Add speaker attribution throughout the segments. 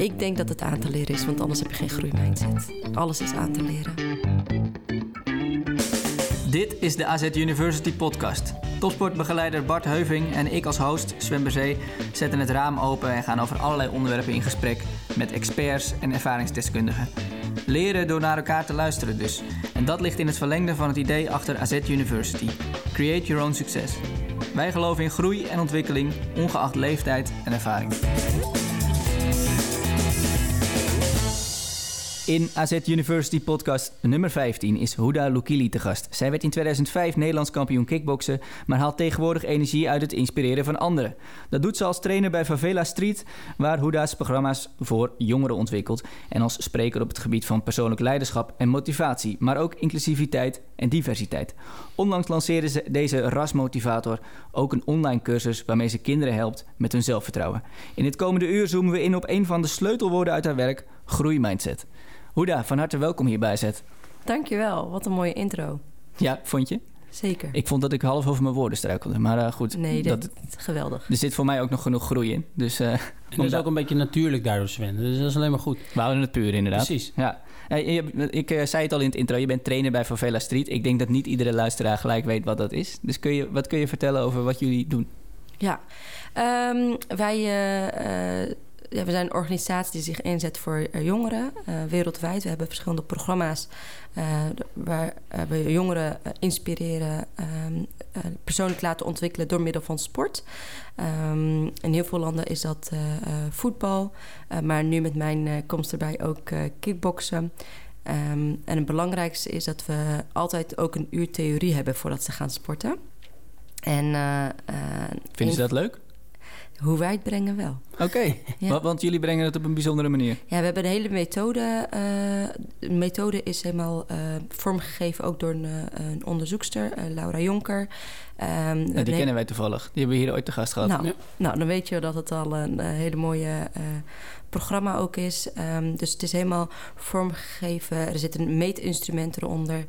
Speaker 1: Ik denk dat het aan te leren is, want anders heb je geen groeimindset. Alles is aan te leren.
Speaker 2: Dit is de AZ University podcast. Topsportbegeleider Bart Heuving en ik als host Sven zetten het raam open en gaan over allerlei onderwerpen in gesprek met experts en ervaringsdeskundigen. Leren door naar elkaar te luisteren dus. En dat ligt in het verlengde van het idee achter AZ University. Create your own success. Wij geloven in groei en ontwikkeling, ongeacht leeftijd en ervaring. In AZ University podcast nummer 15 is Huda Lukili te gast. Zij werd in 2005 Nederlands kampioen kickboksen, maar haalt tegenwoordig energie uit het inspireren van anderen. Dat doet ze als trainer bij Favela Street, waar Huda's programma's voor jongeren ontwikkelt en als spreker op het gebied van persoonlijk leiderschap en motivatie, maar ook inclusiviteit en diversiteit. Onlangs lanceerde ze deze rasmotivator ook een online cursus waarmee ze kinderen helpt met hun zelfvertrouwen. In het komende uur zoomen we in op een van de sleutelwoorden uit haar werk, groeimindset. Hoeda, van harte welkom hier bij Zet.
Speaker 1: Dankjewel, wat een mooie intro.
Speaker 2: Ja, vond je?
Speaker 1: Zeker.
Speaker 2: Ik vond dat ik half over mijn woorden struikelde, maar uh, goed.
Speaker 1: Nee, dat, dat, geweldig.
Speaker 2: Er zit voor mij ook nog genoeg groei in. Dus, uh,
Speaker 3: en dat is ook een beetje natuurlijk daardoor, Sven. Dus dat is alleen maar goed.
Speaker 2: We houden het puur, inderdaad.
Speaker 3: Precies.
Speaker 2: Ja. Ik uh, zei het al in het intro, je bent trainer bij Favela Street. Ik denk dat niet iedere luisteraar gelijk weet wat dat is. Dus kun je, wat kun je vertellen over wat jullie doen?
Speaker 1: Ja, um, wij ja, we zijn een organisatie die zich inzet voor eh, jongeren uh, wereldwijd. We hebben verschillende programma's uh, waar we jongeren inspireren, um, persoonlijk laten ontwikkelen door middel van sport. Um, in heel veel landen is dat voetbal, maar nu met mijn komst erbij ook kickboksen. Um, en het belangrijkste is dat we altijd ook een uur theorie hebben voordat ze gaan sporten. En,
Speaker 2: Vinden ze dat leuk?
Speaker 1: Hoe wij het brengen wel.
Speaker 2: Oké, ja. want jullie brengen het op een bijzondere manier.
Speaker 1: Ja, we hebben een hele methode. Uh, de methode is helemaal uh, vormgegeven ook door een, uh, een onderzoekster, Laura Jonker.
Speaker 2: Um, ja, die kennen wij toevallig. Die hebben we hier ooit te gast gehad.
Speaker 1: Nou, ja. nou dan weet je dat het al een hele mooie programma ook is. Um, dus het is helemaal vormgegeven. Er zitten meetinstrumenten eronder.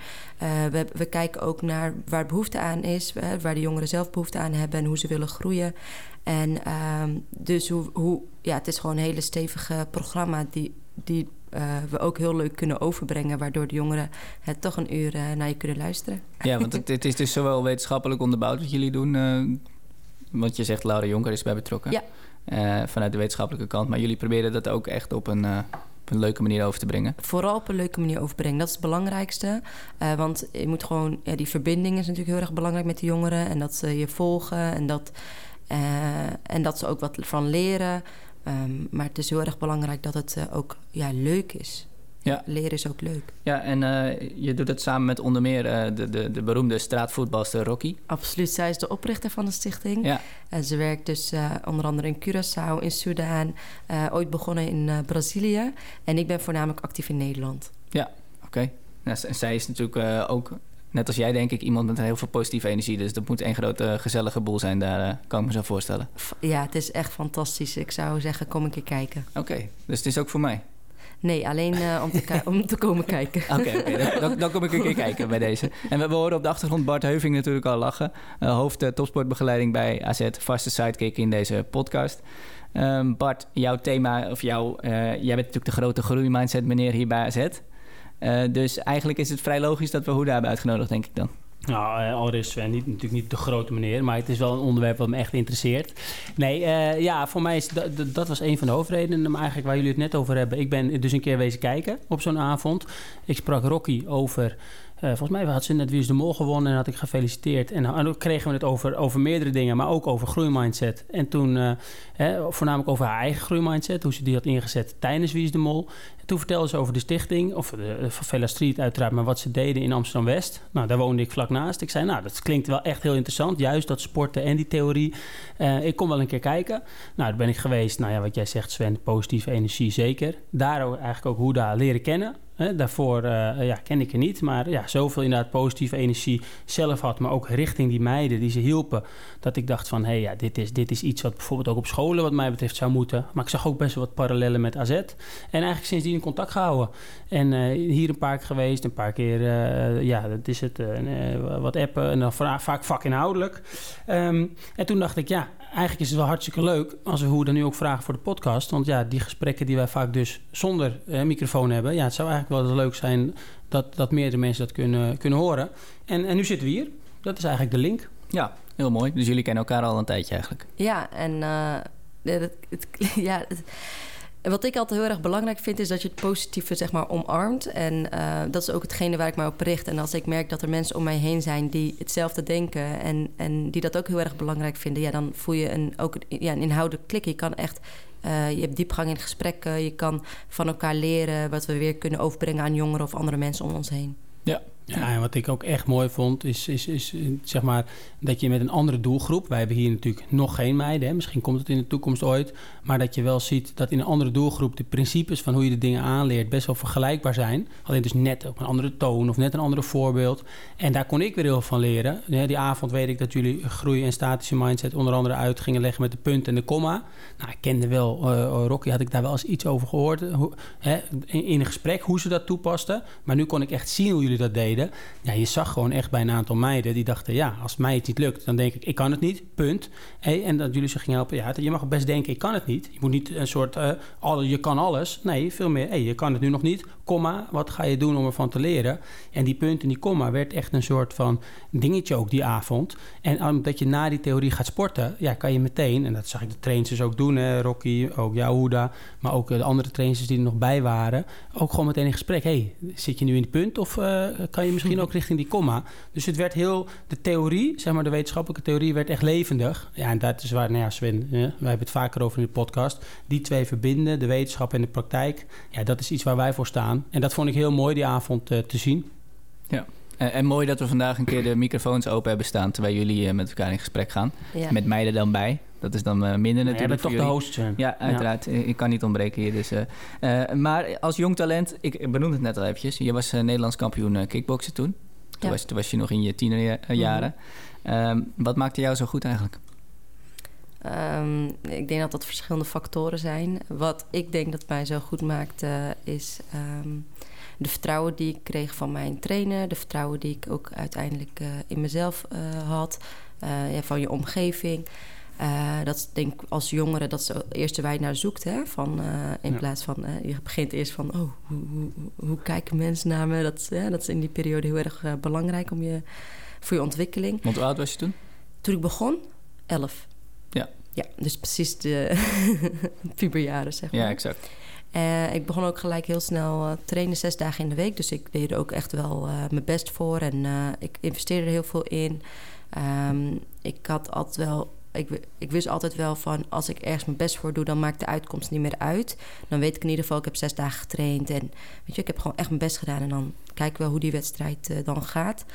Speaker 1: we, we, kijken ook naar waar behoefte aan is, waar de jongeren zelf behoefte aan hebben en hoe ze willen groeien. En um, dus hoe, hoe, ja, het is gewoon een hele stevige programma die, die uh, we ook heel leuk kunnen overbrengen, waardoor de jongeren het toch een uur uh, naar je kunnen luisteren.
Speaker 2: Ja, want het, het, is dus zowel wetenschappelijk onderbouwd wat jullie doen. Uh, want je zegt Laura Jonker is bij betrokken.
Speaker 1: Ja.
Speaker 2: vanuit de wetenschappelijke kant. Maar jullie proberen dat ook echt op een op een leuke manier over te brengen?
Speaker 1: Vooral op een leuke manier overbrengen. Dat is het belangrijkste. Uh, want je moet gewoon, ja, die verbinding is natuurlijk heel erg belangrijk met de jongeren. En dat ze je volgen en dat, uh, en dat ze ook wat van leren. Um, maar het is heel erg belangrijk dat het uh, ook ja, leuk is.
Speaker 2: Ja.
Speaker 1: Leren is ook leuk.
Speaker 2: Ja, en uh, je doet het samen met onder meer uh, de, de, de beroemde straatvoetbalster Rocky.
Speaker 1: Absoluut, zij is de oprichter van de stichting.
Speaker 2: Ja.
Speaker 1: En ze werkt dus uh, onder andere in Curaçao, in Sudaan, ooit begonnen in Brazilië. En ik ben voornamelijk actief in Nederland.
Speaker 2: Ja, oké. Okay. En zij is natuurlijk ook, net als jij denk ik, iemand met heel veel positieve energie. Dus dat moet een grote gezellige boel zijn daar, kan ik me zo voorstellen.
Speaker 1: Ja, het is echt fantastisch. Ik zou zeggen, kom een keer kijken.
Speaker 2: Oké, okay. dus het is ook voor mij?
Speaker 1: Nee, alleen uh, om, te om, te komen kijken.
Speaker 2: Oké, okay, okay. dan, dan, kom ik een keer kijken bij deze. En we, we horen op de achtergrond Bart Heuving natuurlijk al lachen. Uh, hoofd uh, topsportbegeleiding bij AZ, vaste sidekick in deze podcast. Um, Bart, jouw thema, of jouw, jij bent natuurlijk de grote groeimindset meneer hier bij AZ. Dus eigenlijk is het vrij logisch dat we Hoeda hebben uitgenodigd, denk ik dan.
Speaker 3: Nou, uh, allereerst Sven, niet, natuurlijk niet de grote meneer, maar het is wel een onderwerp wat me echt interesseert. Nee, ja, voor mij is dat, was een van de hoofdredenen, maar eigenlijk waar jullie het net over hebben. Ik ben dus een keer wezen kijken op zo'n avond. Ik sprak Rocky over volgens mij had ze net Wie is de Mol gewonnen en had ik gefeliciteerd. En, dan kregen we het over, over meerdere dingen, maar ook over groeimindset. En toen hè, voornamelijk over haar eigen groeimindset, hoe ze die had ingezet tijdens Wie is de Mol. En toen vertelde ze over de stichting, of de, Favela Street uiteraard, maar wat ze deden in Amsterdam-West. Nou, daar woonde ik vlak naast. Ik zei, nou, dat klinkt wel echt heel interessant. Juist dat sporten en die theorie. Ik kom wel een keer kijken. Nou, daar ben ik geweest. Nou ja, wat jij zegt Sven, positieve energie zeker. Daar eigenlijk ook daar leren kennen. Daarvoor uh, ja, ken ik er niet, maar ja, zoveel inderdaad positieve energie zelf had, maar ook richting die meiden die ze hielpen, dat ik dacht van, hé, hey, ja, dit is, dit is iets wat bijvoorbeeld ook op scholen wat mij betreft zou moeten. Maar ik zag ook best wel wat parallellen met AZ. En eigenlijk sindsdien in contact gehouden. En uh, hier een paar keer geweest, een paar keer, ja, dat is het, wat appen en dan vaak vakinhoudelijk. Um, en toen dacht ik, ja, eigenlijk is het wel hartstikke leuk als we hoe dan nu ook vragen voor de podcast. Want ja, die gesprekken die wij vaak dus zonder eh, microfoon hebben, ja, het zou eigenlijk wel leuk zijn dat, dat meerdere mensen dat kunnen, kunnen horen. En, en nu zitten we hier. Dat is eigenlijk de link.
Speaker 2: Ja, heel mooi. Dus jullie kennen elkaar al een tijdje eigenlijk.
Speaker 1: Ja, en uh, het, het, ja, het, wat ik altijd heel erg belangrijk vind, is dat je het positieve zeg maar omarmt. En uh, dat is ook hetgene waar ik me op richt. En als ik merk dat er mensen om mij heen zijn die hetzelfde denken en, en die dat ook heel erg belangrijk vinden, ja, dan voel je een, ook ja, een inhoudelijk klik. Je kan echt. Uh, je hebt diepgang in gesprekken. Je kan van elkaar leren wat we weer kunnen overbrengen aan jongeren of andere mensen om ons heen.
Speaker 3: Ja, ja, en wat ik ook echt mooi vond, is, is, is zeg maar dat je met een andere doelgroep. Wij hebben hier natuurlijk nog geen meiden, hè, misschien komt het in de toekomst ooit. Maar dat je wel ziet dat in een andere doelgroep de principes van hoe je de dingen aanleert best wel vergelijkbaar zijn. Alleen dus net op een andere toon of net een andere voorbeeld. En daar kon ik weer heel veel van leren. Die avond weet ik dat jullie groei en statische mindset onder andere uit gingen leggen met de punt en de komma. Nou, ik kende wel, uh, Rocky had ik daar wel eens iets over gehoord hoe, hè, in, in een gesprek hoe ze dat toepasten. Maar nu kon ik echt zien hoe jullie dat deden. Ja, je zag gewoon echt bij een aantal meiden die dachten... ja, als mij het niet lukt, dan denk ik, ik kan het niet, punt. En dat jullie ze gingen helpen, ja, je mag best denken, ik kan het niet. Je moet niet een soort, uh, alle, je kan alles. Nee, veel meer, hey, je kan het nu nog niet, komma, wat ga je doen om ervan te leren? En die punt en die komma werd echt een soort van dingetje ook die avond. En omdat je na die theorie gaat sporten, ja, kan je meteen... en dat zag ik de trainers ook doen, hè, Rocky, ook Yahuda... maar ook de andere trainers die er nog bij waren... ook gewoon meteen in gesprek, hey, zit je nu in die punt of uh, kan je misschien ook richting die komma. Dus het werd heel, de theorie, zeg maar de wetenschappelijke theorie, werd echt levendig. Ja, en dat is waar, nou ja, Sven, wij hebben het vaker over in de podcast. Die twee verbinden, de wetenschap en de praktijk. Ja, dat is iets waar wij voor staan. En dat vond ik heel mooi die avond uh, te zien.
Speaker 2: Ja. En, en, mooi dat we vandaag een keer de microfoons open hebben staan... terwijl jullie uh, met elkaar in gesprek gaan. Ja. Met mij er dan bij. Dat is dan uh, minder natuurlijk.
Speaker 3: Ja, toch de host.
Speaker 2: Ja, uiteraard. Ja. Ik kan niet ontbreken hier. Dus, uh, maar als jong talent, ik benoemde het net al eventjes. Je was Nederlands kampioen kickboksen toen. Toen, was, toen, was, je nog in je tienerjaren. Mm -hmm. um, wat maakte jou zo goed eigenlijk?
Speaker 1: Um, ik denk dat dat verschillende factoren zijn. Wat ik denk dat mij zo goed maakte is um, de vertrouwen die ik kreeg van mijn trainer, de vertrouwen die ik ook uiteindelijk uh, in mezelf uh, had, uh, ja, van je omgeving. dat is denk ik als jongere dat is de eerste waar je naar zoekt. Hè? Van, in ja. plaats van, je begint eerst van, oh, hoe, hoe, hoe kijken mensen naar me? Dat, dat is in die periode heel erg belangrijk om je, voor je ontwikkeling.
Speaker 2: Want hoe oud was je toen?
Speaker 1: Toen ik begon, elf.
Speaker 2: Ja.
Speaker 1: Ja, dus precies de puberjaren, zeg maar.
Speaker 2: Ja, exact.
Speaker 1: Uh, ik begon ook gelijk heel snel uh, trainen, zes dagen in de week. Dus ik deed er ook echt wel uh, mijn best voor. En ik investeerde er heel veel in. Um, ik had altijd wel... Ik, ik, wist altijd wel van... als ik ergens mijn best voor doe... dan maakt de uitkomst niet meer uit. Dan weet ik in ieder geval... ik heb zes dagen getraind. En weet je, ik heb gewoon echt mijn best gedaan. En dan kijken we hoe die wedstrijd dan gaat.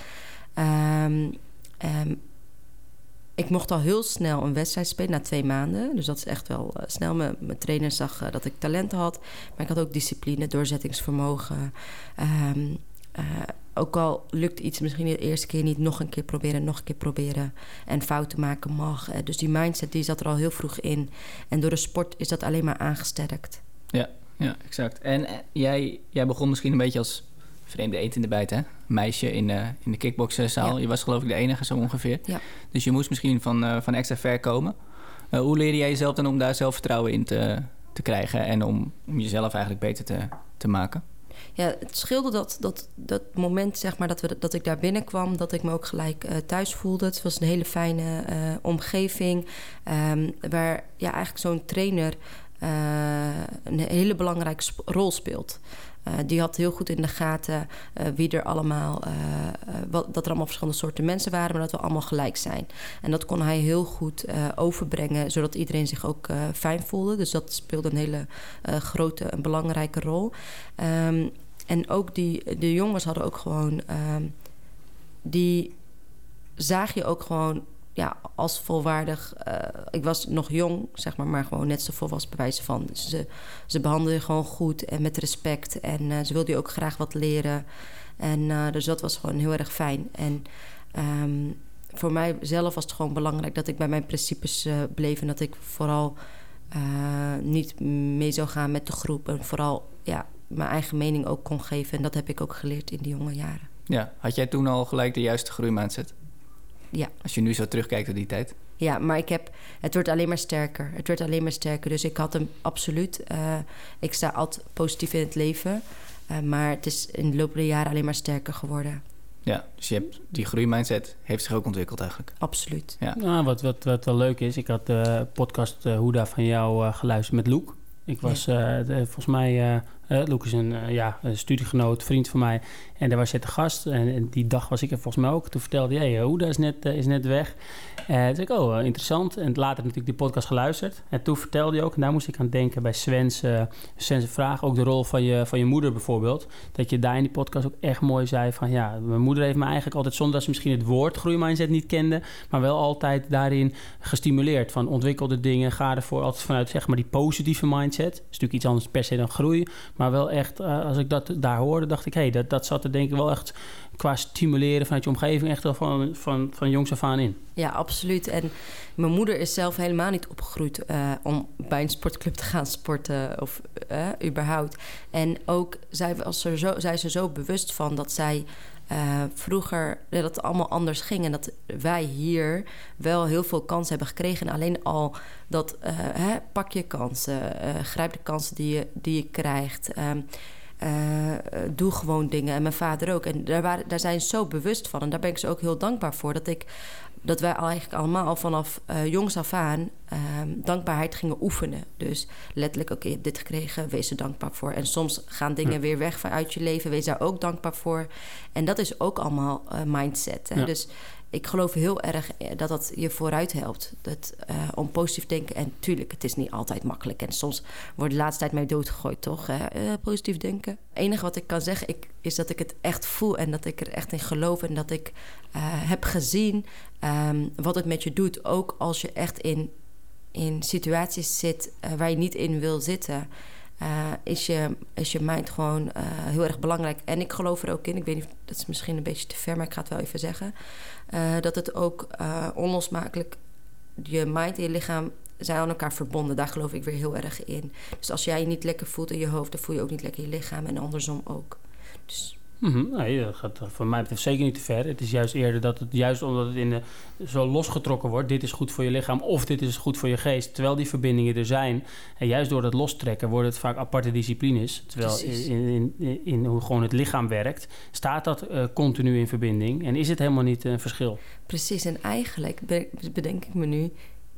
Speaker 1: Um, um, ik mocht al heel snel een wedstrijd spelen na twee maanden. Dus dat is echt wel uh, snel. Mijn, mijn trainer zag uh, dat ik talent had. Maar ik had ook discipline, doorzettingsvermogen. Um, uh, ook al lukt iets misschien de eerste keer niet, nog een keer proberen, nog een keer proberen. En fouten maken mag. dus die mindset die zat er al heel vroeg in. En door de sport is dat alleen maar aangesterkt.
Speaker 2: Ja, ja exact. En jij, jij begon misschien een beetje als vreemde eend in de bijt, hè? Meisje in, uh, in de kickboxzaal. Ja. Je was geloof ik de enige zo ongeveer.
Speaker 1: Ja.
Speaker 2: Dus je moest misschien van, uh, van extra ver komen. Uh, hoe leerde jij jezelf dan om daar zelfvertrouwen in te, te krijgen... en om, om jezelf eigenlijk beter te, te maken?
Speaker 1: Ja, het scheelde dat, dat, dat moment zeg maar, dat, we, dat ik daar binnenkwam... dat ik me ook gelijk thuis voelde. Het was een hele fijne omgeving... Um, waar ja, eigenlijk zo'n trainer... een hele belangrijke rol speelt. Uh, die had heel goed in de gaten uh, wie er allemaal, uh, wat, dat er allemaal verschillende soorten mensen waren, maar dat we allemaal gelijk zijn. En dat kon hij heel goed overbrengen, zodat iedereen zich ook fijn voelde. Dus dat speelde een hele grote en belangrijke rol. Um, en ook die, de jongens hadden ook gewoon, um, die zaag je ook gewoon ja, als volwaardig. Uh, ik was nog jong, zeg maar, maar gewoon net zo volwassen bij wijze van. Ze, ze behandelden gewoon goed en met respect. En uh, ze wilden ook graag wat leren. En uh, dus dat was gewoon heel erg fijn. En um, voor mij zelf was het gewoon belangrijk dat ik bij mijn principes bleef. En dat ik vooral niet mee zou gaan met de groep. En vooral ja, mijn eigen mening ook kon geven. En dat heb ik ook geleerd in die jonge jaren.
Speaker 2: Ja, had jij toen al gelijk de juiste groeimindset?
Speaker 1: Ja.
Speaker 2: Als je nu zo terugkijkt naar die tijd?
Speaker 1: Ja, maar ik heb, het wordt alleen maar sterker. Het wordt alleen maar sterker. Dus ik had hem absoluut. eh, ik sta altijd positief in het leven. Eh, maar het is in de loop der jaren alleen maar sterker geworden.
Speaker 2: Ja, dus je hebt die groeimindset heeft zich ook ontwikkeld eigenlijk.
Speaker 1: Absoluut.
Speaker 2: Ja.
Speaker 3: Nou, wat, wat, wat wel leuk is, ik had de podcast eh Hoeda van jou eh, geluisterd met Loek. Ik was eh, de- volgens mij, eh eh, Loek is een, ja, een studiegenoot, vriend van mij. En daar was je te gast. En, die dag was ik er volgens mij ook. Toen vertelde hij, hey, Hoeda is net, eh, is net weg. En toen zei ik, oh, eh, interessant. En later natuurlijk die podcast geluisterd. En toen vertelde je ook, en daar moest ik aan denken bij Sven's, eh Sven's vraag, ook de rol van je, van je moeder bijvoorbeeld. Dat je daar in die podcast ook echt mooi zei van, ja, mijn moeder heeft me eigenlijk altijd, zonder dat ze misschien het woord groeimindset niet kende, maar wel altijd daarin gestimuleerd. Van ontwikkel de dingen, ga ervoor altijd vanuit zeg maar die positieve mindset. Dat is natuurlijk iets anders per se dan groei. Maar wel echt, eh, als ik dat daar hoorde, dacht ik, hé, hey, dat, dat zat er denk ik wel echt qua stimuleren vanuit je omgeving echt wel van, van, van jongs af aan in.
Speaker 1: Ja, absoluut. En mijn moeder is zelf helemaal niet opgegroeid eh, om bij een sportclub te gaan sporten of eh, überhaupt. En ook zij was er zo, zij is zo bewust van dat zij eh, vroeger dat het allemaal anders ging. En dat wij hier wel heel veel kansen hebben gekregen. En alleen al dat hè, pak je kansen, grijp de kansen die je, die je krijgt. ehm, eh, doe gewoon dingen. En mijn vader ook. En daar, waren, daar zijn ze zo bewust van. En daar ben ik ze ook heel dankbaar voor. Dat, ik, dat wij eigenlijk allemaal al vanaf eh, jongs af aan ehm, dankbaarheid gingen oefenen. Dus letterlijk, oké, je hebt dit gekregen, wees er dankbaar voor. En soms gaan dingen
Speaker 3: Ja.
Speaker 1: weer weg vanuit je leven, wees daar ook dankbaar voor. En dat is ook allemaal eh, mindset. Hè?
Speaker 3: Ja.
Speaker 1: Dus ik geloof heel erg eh, dat dat je vooruit helpt. Dat, eh, om positief denken. En tuurlijk, het is niet altijd makkelijk. En soms wordt de laatste tijd mij doodgegooid, toch? Eh, positief denken. Het enige wat ik kan zeggen ik, is dat ik het echt voel. En dat ik er echt in geloof. En dat ik heb gezien ehm, wat het met je doet. Ook als je echt in, in situaties zit waar je niet in wil zitten. is, je, is je mind gewoon heel erg belangrijk. En ik geloof er ook in. Ik weet niet, dat is misschien een beetje te ver, maar ik ga het wel even zeggen. Eh, dat het ook eh, onlosmakelijk, je mind en je lichaam zijn aan elkaar verbonden. Daar geloof ik weer heel erg in. Dus als jij je niet lekker voelt in je hoofd, dan voel je ook niet lekker in je lichaam en andersom ook. Dus
Speaker 3: Mhm, Nee, dat gaat voor mij betreft zeker niet te ver. Het is juist eerder dat het, juist omdat het in de, zo losgetrokken wordt, dit is goed voor je lichaam of dit is goed voor je geest, terwijl die verbindingen er zijn. En juist door dat lostrekken wordt het vaak aparte disciplines. Terwijl in, in, in, in hoe gewoon het lichaam werkt, staat dat eh, continu in verbinding en is het helemaal niet een verschil.
Speaker 1: precies. En eigenlijk be- bedenk ik me nu,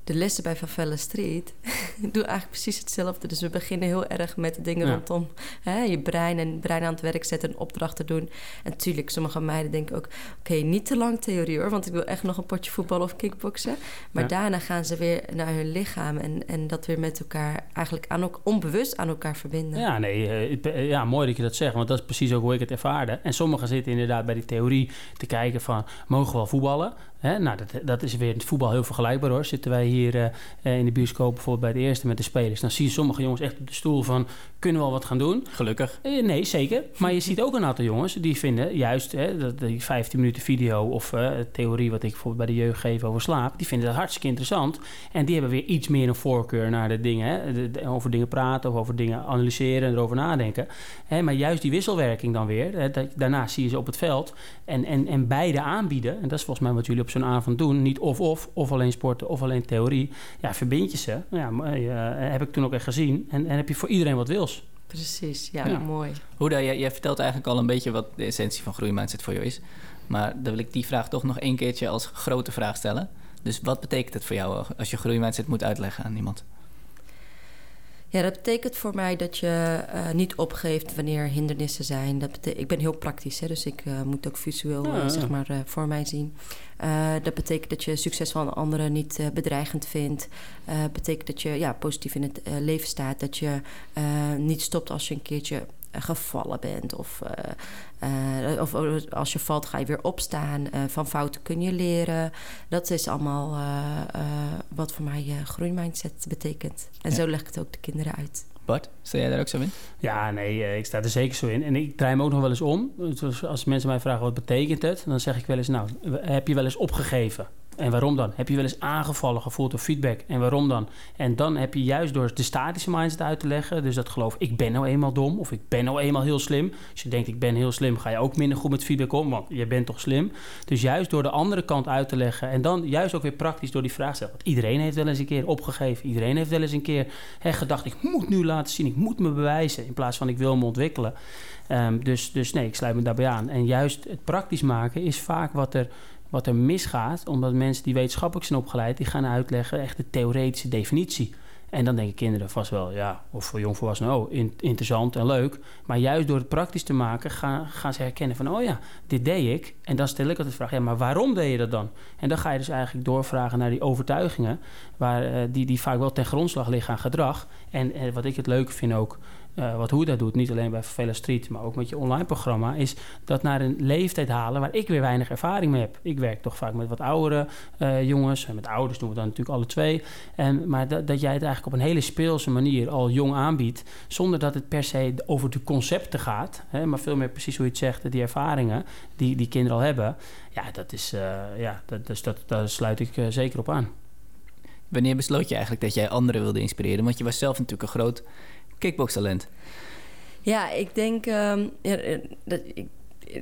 Speaker 1: de lessen bij Favela Street doen eigenlijk precies hetzelfde. Dus we beginnen heel erg met de dingen
Speaker 3: Ja.
Speaker 1: rondom hè, je brein en brein aan het werk zetten, een opdracht te doen. En natuurlijk, sommige meiden denken ook, oké, niet te lang theorie hoor, want ik wil echt nog een potje voetbal of kickboksen. Maar
Speaker 3: Ja.
Speaker 1: daarna gaan ze weer naar hun lichaam en, en dat weer met elkaar eigenlijk aan, ook onbewust aan elkaar verbinden.
Speaker 3: Ja, nee, eh, eh, ja, mooi dat je dat zegt, want dat is precies ook hoe ik het ervaarde. En sommigen zitten inderdaad bij die theorie te kijken van, mogen we wel voetballen? Hè? Nou, dat, dat is weer in het voetbal heel vergelijkbaar hoor. Zitten wij hier eh, eh, in de bioscoop bijvoorbeeld bij de eerste met de spelers, dan zie je sommige jongens echt op de stoel van, kunnen we wel wat gaan doen?
Speaker 2: Gelukkig.
Speaker 3: Eh, Nee, zeker. Maar je ziet ook een aantal jongens die vinden juist hè, dat die 15 minuten video of theorie wat ik bijvoorbeeld bij de jeugd geef over slaap, die vinden dat hartstikke interessant. En die hebben weer iets meer een voorkeur naar de dingen, hè, de- de- over dingen praten of over dingen analyseren en erover nadenken. Hè, maar juist die wisselwerking dan weer, hè, dat, daarna zie je ze op het veld en, en, en beide aanbieden. En dat is volgens mij wat jullie op zo'n avond doen. Niet of-of, of alleen sporten of alleen theorie. Ja, verbind je ze. Nou Ja, maar, eh, heb ik toen ook echt gezien. En, en heb je voor iedereen wat wils.
Speaker 1: Precies, ja,
Speaker 3: Ja.
Speaker 1: mooi.
Speaker 2: Hoeda, jij, jij vertelt eigenlijk al een beetje wat de essentie van groeimindset voor jou is. Maar dan wil ik die vraag toch nog één keertje als grote vraag stellen. Dus wat betekent het voor jou als je groeimindset moet uitleggen aan iemand?
Speaker 1: Ja, dat betekent voor mij dat je eh, niet opgeeft wanneer hindernissen zijn. Dat ik ben heel praktisch, hè, dus ik eh, moet ook visueel
Speaker 3: Ja,
Speaker 1: eh,
Speaker 3: ja.
Speaker 1: zeg maar, voor mij zien. Dat betekent dat je succes van anderen niet bedreigend vindt. Eh betekent dat je ja, positief in het leven staat. Dat je niet stopt als je een keertje gevallen bent. Of, eh, eh, of als je valt, ga je weer opstaan. Eh, van fouten kun je leren. Dat is allemaal eh, eh, wat voor mij eh groeimindset betekent. En
Speaker 2: Ja.
Speaker 1: zo leg ik het ook de kinderen uit.
Speaker 2: Bart, sta jij daar ook zo in?
Speaker 3: Ja, nee, eh, ik sta er zeker zo in. En ik draai hem ook nog wel eens om. Dus als mensen mij vragen wat betekent het, dan zeg ik wel eens, nou, heb je wel eens opgegeven? En waarom dan? Heb je wel eens aangevallen gevoeld of feedback? En waarom dan? En dan heb je juist door de statische mindset uit te leggen, dus dat geloof ik ben nou eenmaal dom of ik ben nou eenmaal heel slim. Als je denkt ik ben heel slim, ga je ook minder goed met feedback om, want je bent toch slim. Dus juist door de andere kant uit te leggen en dan juist ook weer praktisch door die vraag te stellen. Want iedereen heeft wel eens een keer opgegeven, iedereen heeft wel eens een keer hè, gedacht ik moet nu laten zien, ik moet me bewijzen in plaats van ik wil me ontwikkelen. Ehm, dus, dus nee, ik sluit me daarbij aan. En juist het praktisch maken is vaak wat er, wat er misgaat, omdat mensen die wetenschappelijk zijn opgeleid, die gaan uitleggen echt de theoretische definitie. En dan denken kinderen vast wel, ja, of voor jongvolwassenen, oh, interessant en leuk. Maar juist door het praktisch te maken, gaan, gaan ze herkennen van, oh ja, dit deed ik. En dan stel ik altijd de vraag, ja, maar waarom deed je dat dan? En dan ga je dus eigenlijk doorvragen naar die overtuigingen, waar, uh, die, die vaak wel ten grondslag liggen aan gedrag. En uh, wat ik het leuke vind ook, uh, wat hoe dat doet, niet alleen bij Vela Street, maar ook met je online programma, is dat naar een leeftijd halen waar ik weer weinig ervaring mee heb. Ik werk toch vaak met wat oudere uh, jongens, en met ouders doen we dan natuurlijk alle twee. En, maar dat, dat jij het eigenlijk op een hele speelse manier al jong aanbiedt, zonder dat het per se over de concepten gaat, hè, maar veel meer precies hoe je het zegt, die ervaringen die die kinderen al hebben. Ja, dat is, uh, ja, dat, dus dat, daar sluit ik zeker op aan.
Speaker 2: Wanneer besloot je eigenlijk dat jij anderen wilde inspireren? Want je was zelf natuurlijk een groot kickboxtalent?
Speaker 1: Ja, ik denk ja, eh, dat, ik,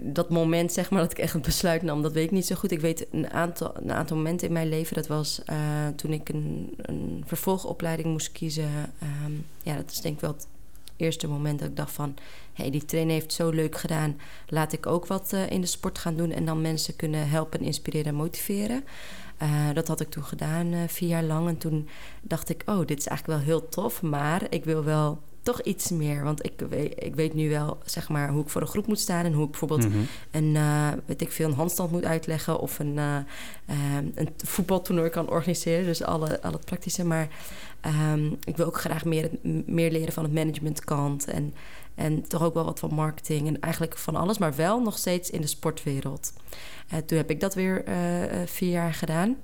Speaker 1: dat moment, zeg maar, dat ik echt een besluit nam, dat weet ik niet zo goed. Ik weet een aantal, een aantal momenten in mijn leven. Dat was uh, toen ik een, een, vervolgopleiding moest kiezen. Um, ja, dat is denk ik wel het eerste moment dat ik dacht van... hé, hey, die trainer heeft zo leuk gedaan. Laat ik ook wat uh, in de sport gaan doen... en dan mensen kunnen helpen, inspireren en motiveren. Dat had ik toen gedaan, vier jaar lang. En toen dacht ik, oh, dit is eigenlijk wel heel tof... maar ik wil wel toch iets meer. Want ik weet, ik weet nu wel, zeg maar, hoe ik voor een groep moet staan... en hoe ik bijvoorbeeld mm -hmm. een, uh, weet ik veel, een handstand moet uitleggen... of een, uh, um, een voetbaltoernooi kan organiseren. Dus alle, al het praktische. Maar um, ik wil ook graag meer, meer leren van het managementkant... en en toch ook wel wat van marketing en eigenlijk van alles, maar wel nog steeds in de sportwereld. Uh, toen heb ik dat weer vier jaar gedaan.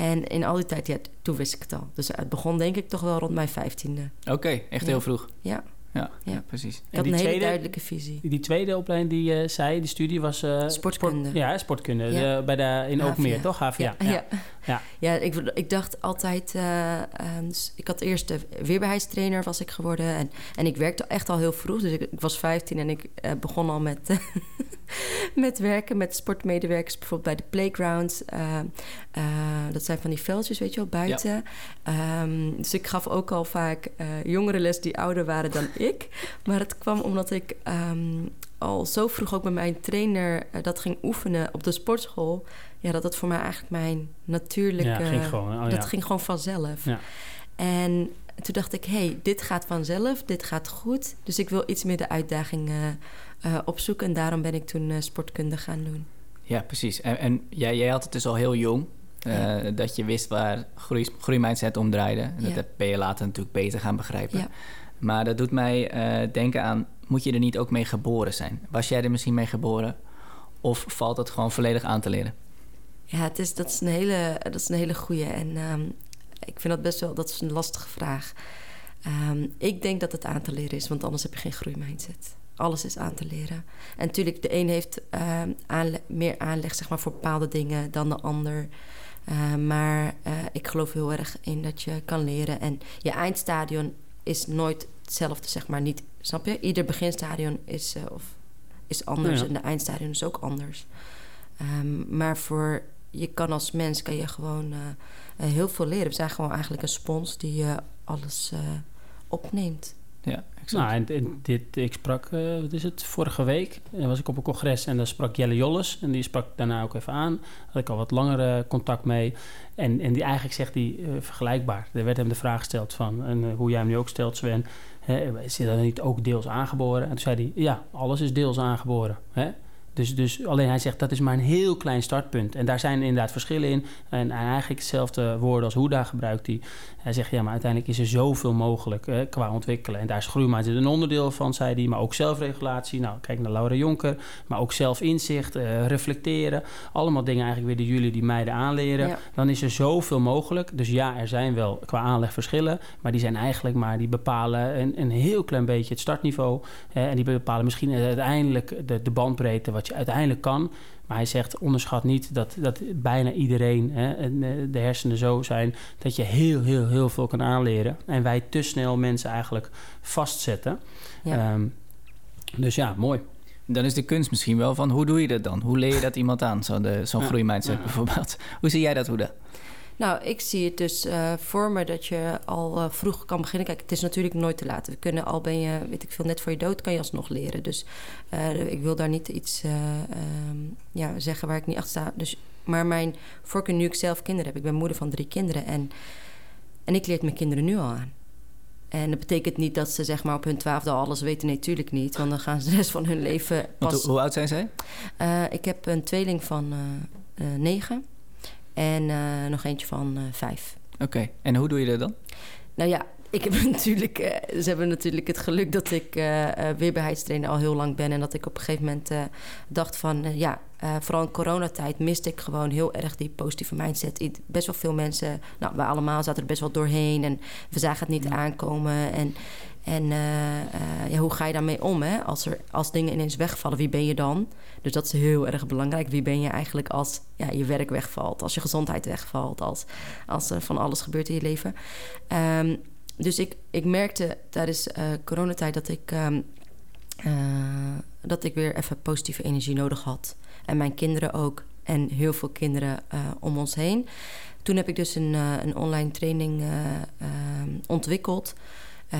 Speaker 1: En in al die tijd, ja, toen wist ik het al. Dus het begon denk ik toch wel rond mijn vijftiende.
Speaker 2: Oké, okay, echt
Speaker 1: ja.
Speaker 2: heel vroeg.
Speaker 1: Ja.
Speaker 2: Ja, ja, precies.
Speaker 1: Ik had een hele tweede, duidelijke visie.
Speaker 3: Die tweede opleiding die je uh, zei, die studie was... Uh,
Speaker 1: sportkunde.
Speaker 3: Sport, ja, sportkunde. De, bij de, in Overmeer, toch? HVA.
Speaker 1: Ja, ja. ja. ja. ik, ik dacht altijd... Uh, dus ik had eerst de weerbaarheidstrainer was ik geworden. En, en ik werkte echt al heel vroeg. Dus ik, ik was 15 en ik begon al met, met werken met sportmedewerkers. Bijvoorbeeld bij de playgrounds. dat zijn van die veldjes, weet je wel, buiten. Um, dus ik gaf ook al vaak jongere les die ouder waren dan ik. Maar het kwam omdat ik um, al zo vroeg ook met mijn trainer dat ging oefenen op de sportschool. Ja, dat dat voor mij eigenlijk mijn natuurlijke...
Speaker 3: Ja, ging gewoon, oh,
Speaker 1: dat
Speaker 3: ja.
Speaker 1: ging gewoon vanzelf.
Speaker 3: Ja.
Speaker 1: En toen dacht ik, hé, hey, dit gaat vanzelf, dit gaat goed. Dus ik wil iets meer de uitdaging uh, uh, opzoeken. En daarom ben ik toen uh, sportkunde gaan doen.
Speaker 2: Ja, precies. En, en jij, jij had het dus al heel jong. Ja. dat je wist waar groei, groeimindset om draaide. En dat ja. ben je later natuurlijk beter gaan begrijpen.
Speaker 1: Ja.
Speaker 2: Maar dat doet mij denken aan, moet je er niet ook mee geboren zijn? Was jij er misschien mee geboren? Of valt het gewoon volledig aan te leren?
Speaker 1: Ja, het is, dat, is een hele, dat is een hele goeie. En um, ik vind dat best wel, dat is een lastige vraag. Um, ik denk dat het aan te leren is, want anders heb je geen groeimindset. Alles is aan te leren. En natuurlijk, de een heeft uh, aanle meer aanleg zeg maar, voor bepaalde dingen dan de ander. Uh, maar uh, ik geloof heel erg in dat je kan leren. En je eindstadion is nooit hetzelfde, zeg maar. Niet, snap je? Ieder beginstadion is, uh, of, is anders ja. en de eindstadion is ook anders. Um, maar voor je kan als mens kan je gewoon uh, heel veel leren. We zijn gewoon eigenlijk een spons die uh, alles opneemt.
Speaker 2: Ja,
Speaker 3: exact. Nou, en, dit, ik sprak, uh, wat is het, vorige week uh, was ik op een congres en daar sprak Jelle Jolles. En die sprak daarna ook even aan. Had ik al wat langer contact mee. En, en die eigenlijk zegt die vergelijkbaar. Er werd hem de vraag gesteld van, en hoe jij hem nu ook stelt, Sven. Hè, is dat niet ook deels aangeboren? En toen zei hij, ja, alles is deels aangeboren. Hè? Dus, dus alleen hij zegt dat is maar een heel klein startpunt. En daar zijn inderdaad verschillen in. En, en eigenlijk hetzelfde woorden als Hoeda gebruikt hij. Hij zegt ja, maar uiteindelijk is er zoveel mogelijk eh, qua ontwikkelen. En daar is groeimindset een onderdeel van, zei hij. Maar ook zelfregulatie. Nou, kijk naar Laura Jonker. Maar ook zelfinzicht, uh, reflecteren. Allemaal dingen eigenlijk weer die jullie die meiden aanleren. Ja. Dan is er zoveel mogelijk. Dus ja, er zijn wel qua aanleg verschillen. Maar die zijn eigenlijk maar, die bepalen een, een heel klein beetje het startniveau. Eh, en die bepalen misschien uiteindelijk de, de bandbreedte wat je uiteindelijk kan. Maar hij zegt, onderschat niet dat, dat bijna iedereen, hè, en, eh, de hersenen zo zijn... dat je heel, heel, heel veel kan aanleren. En wij te snel mensen eigenlijk vastzetten.
Speaker 1: Ja.
Speaker 3: Ehm, dus ja, mooi.
Speaker 2: Dan is de kunst misschien wel van hoe doe je dat dan? Hoe leer je dat iemand aan? Zo'n zo'n
Speaker 3: Ja.
Speaker 2: groeimindset
Speaker 3: Ja.
Speaker 2: bijvoorbeeld. Hoe zie jij dat, Hoeda?
Speaker 1: Nou, ik zie het dus eh, voor me dat je al eh, vroeg kan beginnen. Kijk, het is natuurlijk nooit te laat. We kunnen al ben je, weet ik veel, net voor je dood kan je alsnog leren. Dus eh, ik wil daar niet iets eh, ehm, ja, zeggen waar ik niet achter sta. Dus, maar mijn voorkeur nu ik zelf kinderen heb. Ik ben moeder van drie kinderen en, en ik leer het mijn kinderen nu al aan. En dat betekent niet dat ze zeg maar op hun twaalfde al alles weten. Nee, natuurlijk niet. Want dan gaan ze de rest van hun leven pas...
Speaker 2: hoe, hoe oud zijn zij?
Speaker 1: Ik heb een tweeling van negen en eh, nog eentje van eh, vijf.
Speaker 2: Oké, en hoe doe je dat dan?
Speaker 1: Nou ja, ik heb natuurlijk, eh, ze hebben natuurlijk het geluk dat ik eh, weerbaarheidstrainer al heel lang ben. En dat ik op een gegeven moment dacht van, ja, vooral in coronatijd miste ik gewoon heel erg die positieve mindset. Best wel veel mensen, nou, wij allemaal zaten er best wel doorheen. En we zagen het niet aankomen. En, en ja, hoe ga je daarmee om, hè? Als, er, als dingen ineens wegvallen, wie ben je dan? Dus dat is heel erg belangrijk. Wie ben je eigenlijk als ja, je werk wegvalt, als je gezondheid wegvalt, als, als er van alles gebeurt in je leven? Ehm, dus ik, ik merkte tijdens eh coronatijd dat ik, ehm, eh, dat ik weer even positieve energie nodig had. En mijn kinderen ook. En heel veel kinderen eh, om ons heen. Toen heb ik dus een, een online training ontwikkeld.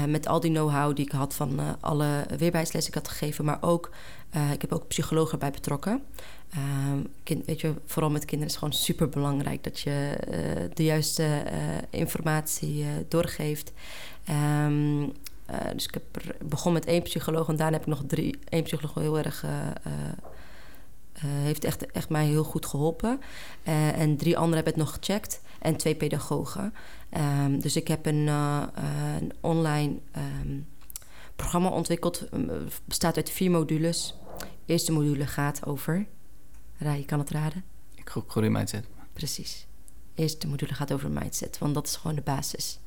Speaker 1: met al die know-how die ik had van alle weerbaarheidslessen die ik had gegeven. Maar ook, eh, ik heb ook psychologen erbij betrokken. Ehm, kind, weet je, vooral met kinderen is gewoon super belangrijk dat je eh, de juiste eh, informatie doorgeeft. Ehm, eh, dus ik heb er, begon met één psycholoog en daarna heb ik nog drie. Eén psycholoog heel erg. heeft echt, echt mij heel goed geholpen. Eh, en drie anderen hebben het nog gecheckt. En twee pedagogen. Ehm, dus ik heb een, een online programma ontwikkeld. Het bestaat uit vier modules. De eerste module gaat over. Je kan het raden.
Speaker 2: Ik gro- groeimindset.
Speaker 1: Precies. De eerste module gaat over mindset, want dat is gewoon de basis.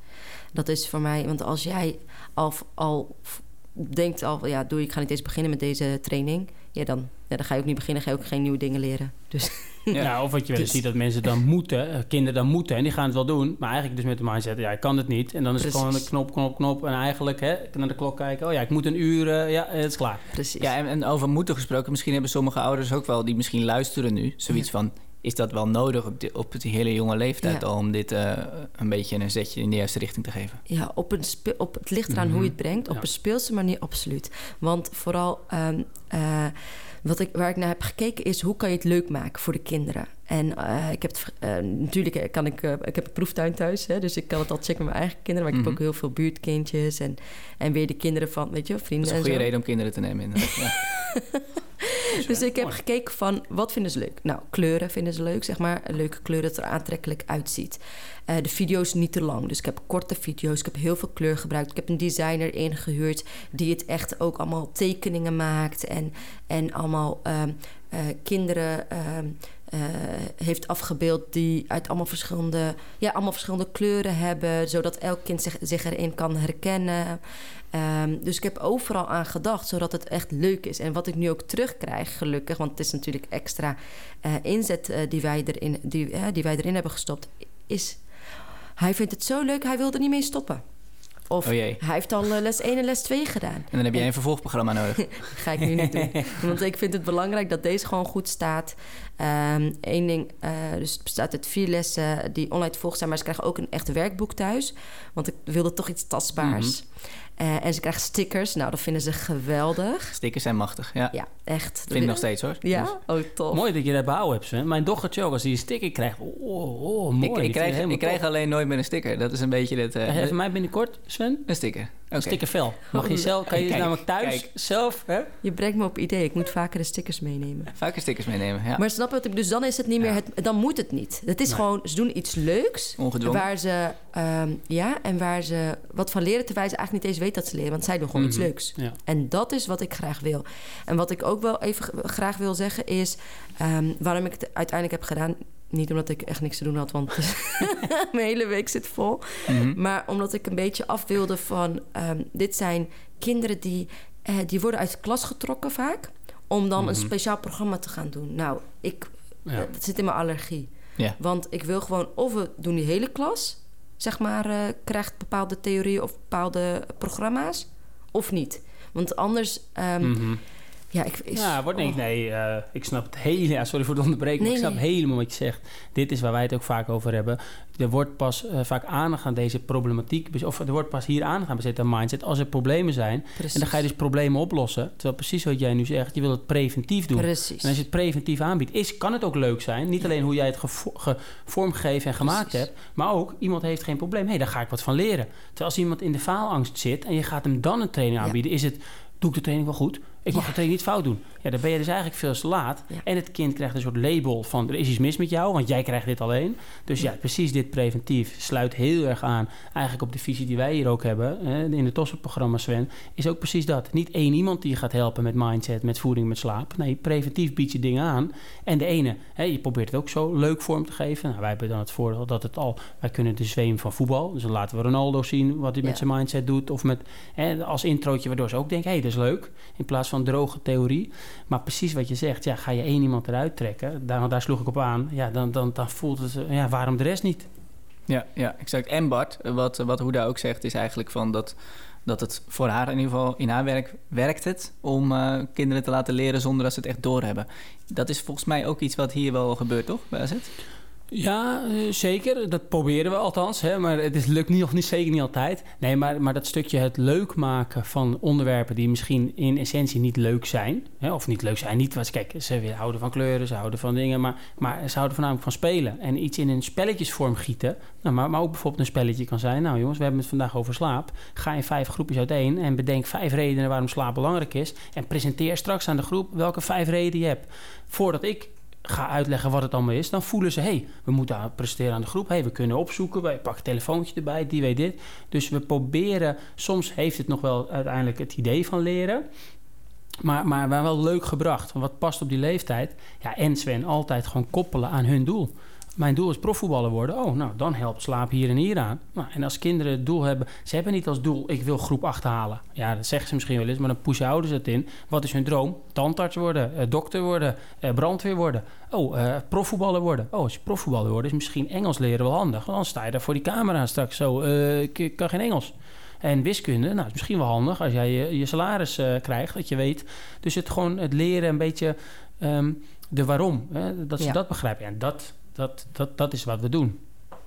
Speaker 1: Dat is voor mij, want als jij al, al denkt al, ja, doe ik ga niet eens beginnen met deze training, ja, dan, ja, dan ga je ook niet beginnen, ga je ook geen nieuwe dingen leren. Dus
Speaker 3: Ja. of wat je wel eens
Speaker 1: Dus-
Speaker 3: ziet dat mensen dan moeten, eh, kinderen dan moeten en die gaan het wel doen. Maar eigenlijk dus met de mindset, ja, ik kan het niet. En dan is het gewoon een knop, knop, knop. En eigenlijk hè, naar de klok kijken, oh ja, ik moet een uur, eh, ja, het is klaar.
Speaker 1: precies.
Speaker 2: Ja, en, en over moeten gesproken, misschien hebben sommige ouders ook wel, die misschien luisteren nu, zoiets van, is dat wel nodig op, op het hele jonge leeftijd
Speaker 1: Ja.
Speaker 2: al om dit eh, een beetje een zetje in de juiste richting te geven?
Speaker 1: Ja, op een spe- op, het ligt eraan hoe je het brengt. Op
Speaker 3: Ja.
Speaker 1: een speelse manier absoluut. Want vooral ehm, eh, wat ik, waar ik naar heb gekeken is... hoe kan je het leuk maken voor de kinderen? En eh, ik heb het, natuurlijk kan ik... ik heb een proeftuin thuis, hè, dus ik kan het al checken met mijn eigen kinderen. Maar ik
Speaker 2: Mhm.
Speaker 1: heb ook heel veel buurtkindjes... en, en weer de kinderen van, weet je,
Speaker 2: Dat
Speaker 1: vrienden
Speaker 2: is een
Speaker 1: en
Speaker 2: goede
Speaker 1: zo.
Speaker 2: reden om kinderen te nemen. inderdaad. Ja.
Speaker 1: Dus ik heb
Speaker 3: Mooi.
Speaker 1: gekeken van wat vinden ze leuk? Nou, kleuren vinden ze leuk, zeg maar. Leuke kleuren dat er aantrekkelijk uitziet. Eh, de video's niet te lang. Dus ik heb korte video's. Ik heb heel veel kleur gebruikt. Ik heb een designer ingehuurd die het echt ook allemaal tekeningen maakt. En, en allemaal ehm, eh, kinderen ehm, eh, heeft afgebeeld die uit allemaal verschillende, ja, allemaal verschillende kleuren hebben. Zodat elk kind zich, erin kan herkennen. Ehm, dus ik heb overal aan gedacht, zodat het echt leuk is. En wat ik nu ook terugkrijg, gelukkig, want het is natuurlijk extra eh, inzet eh, die, wij erin, die, die wij erin hebben gestopt, is hij vindt het zo leuk, hij wil er niet mee stoppen. Of
Speaker 2: Oh
Speaker 1: hij heeft al eh, les 1 en les 2 gedaan.
Speaker 2: En dan heb jij een vervolgprogramma nodig.
Speaker 1: Ga ik nu niet doen. Want ik vind het belangrijk dat deze gewoon goed staat. Eén ding, eh, dus het bestaat uit vier lessen die online te volgen zijn. Maar ze krijgen ook een echt werkboek thuis. Want ik wilde toch iets tastbaars. Eh, en ze krijgen stickers. Nou, dat vinden ze geweldig.
Speaker 2: Stickers zijn machtig, ja.
Speaker 1: Ja, echt.
Speaker 2: Vind ik nog steeds hoor. Dus
Speaker 1: Ja? Oh, tof.
Speaker 3: Mooi dat je dat behouden hebt, Sven. Mijn dochtertje ook, als die een sticker krijgt, oh, oh mooi.
Speaker 2: Ik, ik, krijg, ik krijg alleen nooit meer een sticker. Dat is een beetje het... eh,
Speaker 3: Even mij binnenkort, Sven.
Speaker 2: een sticker.
Speaker 3: Een stickervel. Mag je zelf, kan je
Speaker 2: Kijk,
Speaker 3: namelijk thuis
Speaker 2: kijk.
Speaker 3: zelf, hè?
Speaker 1: Je brengt me op idee. Ik moet vaker de stickers meenemen.
Speaker 2: Vaker stickers meenemen, ja.
Speaker 1: Maar snap je wat ik... Dus dan is het niet meer...
Speaker 3: Ja.
Speaker 1: Het, dan moet het niet. Het is
Speaker 3: Nee.
Speaker 1: gewoon... Ze doen iets leuks.
Speaker 2: Ongedwongen.
Speaker 1: Waar ze... ehm, ja, en waar ze wat van leren... terwijl ze eigenlijk niet eens weten dat ze leren. Want zij doen gewoon iets
Speaker 3: Mhm.
Speaker 1: leuks.
Speaker 3: Ja.
Speaker 1: En dat is wat ik graag wil. En wat ik ook wel even graag wil zeggen is... ehm, waarom ik het uiteindelijk heb gedaan... Niet omdat ik echt niks te doen had, want mijn hele week zit vol.
Speaker 2: Mhm.
Speaker 1: Maar omdat ik een beetje af wilde van... ehm, dit zijn kinderen die, eh, die worden uit de klas getrokken vaak... om dan een
Speaker 3: Mhm.
Speaker 1: speciaal programma te gaan doen. Nou, ik,
Speaker 3: Ja.
Speaker 1: dat zit in mijn allergie. Want ik wil gewoon, of we doen die hele klas, zeg maar, eh, krijgt bepaalde theorieën of bepaalde programma's, of niet. Want anders, ehm,
Speaker 3: Mhm.
Speaker 1: Ja, ik...
Speaker 3: Ja, wordt niet. Nee, eh, ik snap het hele. Ja, sorry voor het onderbreken. maar
Speaker 1: Nee,
Speaker 3: ik snap
Speaker 1: nee.
Speaker 3: helemaal wat je zegt. Dit is waar wij het ook vaak over hebben. Er wordt pas eh, vaak aandacht aan deze problematiek. Of er wordt pas hier aandacht aan bezet aan mindset. Als er problemen zijn.
Speaker 1: Precies.
Speaker 3: En dan ga je dus problemen oplossen. Terwijl precies wat jij nu zegt. Je wil het preventief doen.
Speaker 1: Precies.
Speaker 3: En als je het preventief aanbiedt, is, kan het ook leuk zijn. Niet alleen hoe jij het vormgegeven en gemaakt
Speaker 1: Precies.
Speaker 3: hebt. Maar ook, iemand heeft geen probleem. Hé, hey, daar ga ik wat van leren. Terwijl als iemand in de faalangst zit... en je gaat hem dan een training
Speaker 1: Ja.
Speaker 3: aanbieden... is het, doe ik de training wel goed? Ik mag
Speaker 1: Ja.
Speaker 3: de training niet fout doen. Ja, dan ben je dus eigenlijk veel te laat.
Speaker 1: Ja.
Speaker 3: En het kind krijgt een soort label van... er is iets mis met jou, want jij krijgt dit alleen. Dus ja, precies dit preventief sluit heel erg aan... eigenlijk op de visie die wij hier ook hebben... hè, in het TOSSE-programma, Sven... is ook precies dat. Niet één iemand die je gaat helpen met mindset, met voeding, met slaap. Nee, preventief biedt je dingen aan. En de ene, hè, je probeert het ook zo leuk vorm te geven. Nou, wij hebben dan het voordeel dat het al... wij kunnen de zweem van voetbal. Dus dan laten we Ronaldo zien wat hij met zijn mindset doet. Of met hè, als introotje, waardoor ze ook denken... hé, hey, dat is leuk. In plaats van droge theorie. Maar precies wat je zegt, ja, ga je één iemand eruit trekken... daar, daar sloeg ik op aan, ja, dan, dan, dan voelt het... eh, ja, waarom de rest niet?
Speaker 2: Ja, ja, exact. En Bart, wat, wat Hoeda ook zegt, is eigenlijk van dat, dat het voor haar in ieder geval in haar werk werkt het om eh, kinderen te laten leren zonder dat ze het echt doorhebben. Dat is volgens mij ook iets wat hier wel gebeurt, toch? Bij AZ?
Speaker 3: Ja, eh, zeker. Dat proberen we althans. Hè? Maar het is, lukt niet, niet, zeker niet altijd. Nee, maar, maar dat stukje het leuk maken van onderwerpen die misschien in essentie niet leuk zijn. Hè? Of niet leuk zijn. Niet, kijk, ze houden van kleuren, ze houden van dingen. Maar, maar ze houden voornamelijk van spelen. En iets in een spelletjesvorm gieten. Nou, maar, maar ook bijvoorbeeld een spelletje kan zijn. Nou jongens, we hebben het vandaag over slaap. Ga in vijf groepjes uiteen en bedenk vijf redenen waarom slaap belangrijk is. En presenteer straks aan de groep welke vijf redenen je hebt. Voordat ik ga uitleggen wat het allemaal is, dan voelen ze: hey, we moeten presteren aan de groep. hey, we kunnen opzoeken. Wij pakken een telefoontje erbij, die weet dit. Dus we proberen, soms heeft het nog wel uiteindelijk het idee van leren. Maar, maar wel leuk gebracht. Wat past op die leeftijd? Ja, en Sven altijd gewoon koppelen aan hun doel. Mijn doel is profvoetballer worden. Oh, nou, dan helpt slaap hier en hier aan. Nou, en als kinderen het doel hebben... Ze hebben niet als doel, ik wil groep 8 halen. Ja, dat zeggen ze misschien wel eens, maar dan pushen ouders het in. Wat is hun droom? Tandarts worden, eh, dokter worden, eh, brandweer worden. Oh, eh, profvoetballer worden. Oh, als je profvoetballer wordt, is misschien Engels leren wel handig. Want dan sta je daar voor die camera straks zo. eh, ik, kan geen Engels. En wiskunde, nou, is misschien wel handig als jij je, je salaris krijgt, dat je weet. Dus het gewoon het leren een beetje ehm, de waarom, hè, dat ze
Speaker 1: Ja.
Speaker 3: dat begrijpen. En dat, dat, dat, dat is wat we doen.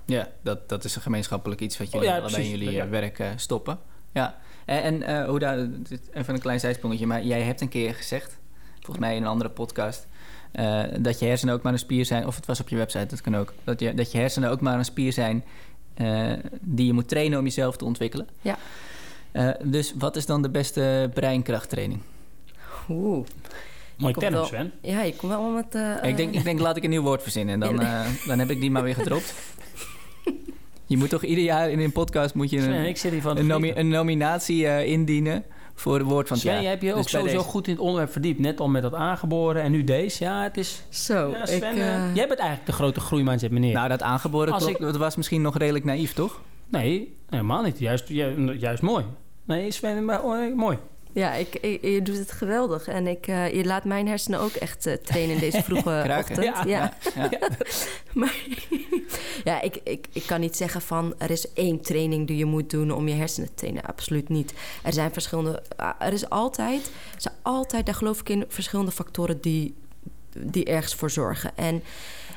Speaker 2: Ja, dat, dat is een gemeenschappelijk iets wat jullie
Speaker 3: Oh, ja, precies.
Speaker 2: jullie
Speaker 3: Ja.
Speaker 2: eh, werk eh, stoppen. Ja, en, en eh, Hoeda, dit- even een klein zijsprongetje, maar jij hebt een keer gezegd, volgens mij in een andere podcast, eh, dat je hersenen ook maar een spier zijn, of het was op je website, dat kan ook, dat je, dat je hersenen ook maar een spier zijn eh, die je moet trainen om jezelf te ontwikkelen.
Speaker 1: Ja.
Speaker 2: Eh, dus wat is dan de beste breinkrachttraining?
Speaker 1: Oeh.
Speaker 3: Mooi term,
Speaker 1: wel-
Speaker 3: Sven.
Speaker 1: Ja, je komt wel met... eh,
Speaker 2: ik, denk, ik denk, laat ik een nieuw woord verzinnen en dan, eh, dan heb ik die maar weer gedropt. Je moet toch ieder jaar in een podcast moet je een,
Speaker 3: Sven, ik zit hier van te
Speaker 2: een, nomi-
Speaker 3: genieten.
Speaker 2: een nominatie eh, indienen voor het woord van het
Speaker 3: Sven,
Speaker 2: jaar.
Speaker 3: jij hebt je
Speaker 2: Dus
Speaker 3: ook sowieso
Speaker 2: deze.
Speaker 3: goed in het onderwerp verdiept. Net al met dat aangeboren en nu deze. Ja, het is...
Speaker 1: Zo,
Speaker 3: Ja,
Speaker 1: ik...
Speaker 3: Sven, jij bent eigenlijk de grote groeimindset meneer.
Speaker 2: Nou, dat aangeboren
Speaker 3: Als
Speaker 2: klopt, dat was misschien nog redelijk naïef, toch?
Speaker 3: nee, helemaal niet. Juist, ju- juist mooi. Nee, Sven, maar, oh, mooi.
Speaker 1: Ja, ik, ik- je doet het geweldig. En ik, eh, je laat mijn hersenen ook echt eh, trainen in deze vroege
Speaker 2: Kruiken.
Speaker 1: ochtend.
Speaker 3: Ja.
Speaker 1: Ja,
Speaker 2: Ja.
Speaker 1: maar ja, ik, ik, ik kan niet zeggen van er is één training die je moet doen om je hersenen te trainen. Absoluut niet. Er zijn verschillende. ah, Er is altijd, er zijn altijd, daar geloof ik in, verschillende factoren die, die ergens voor zorgen. En,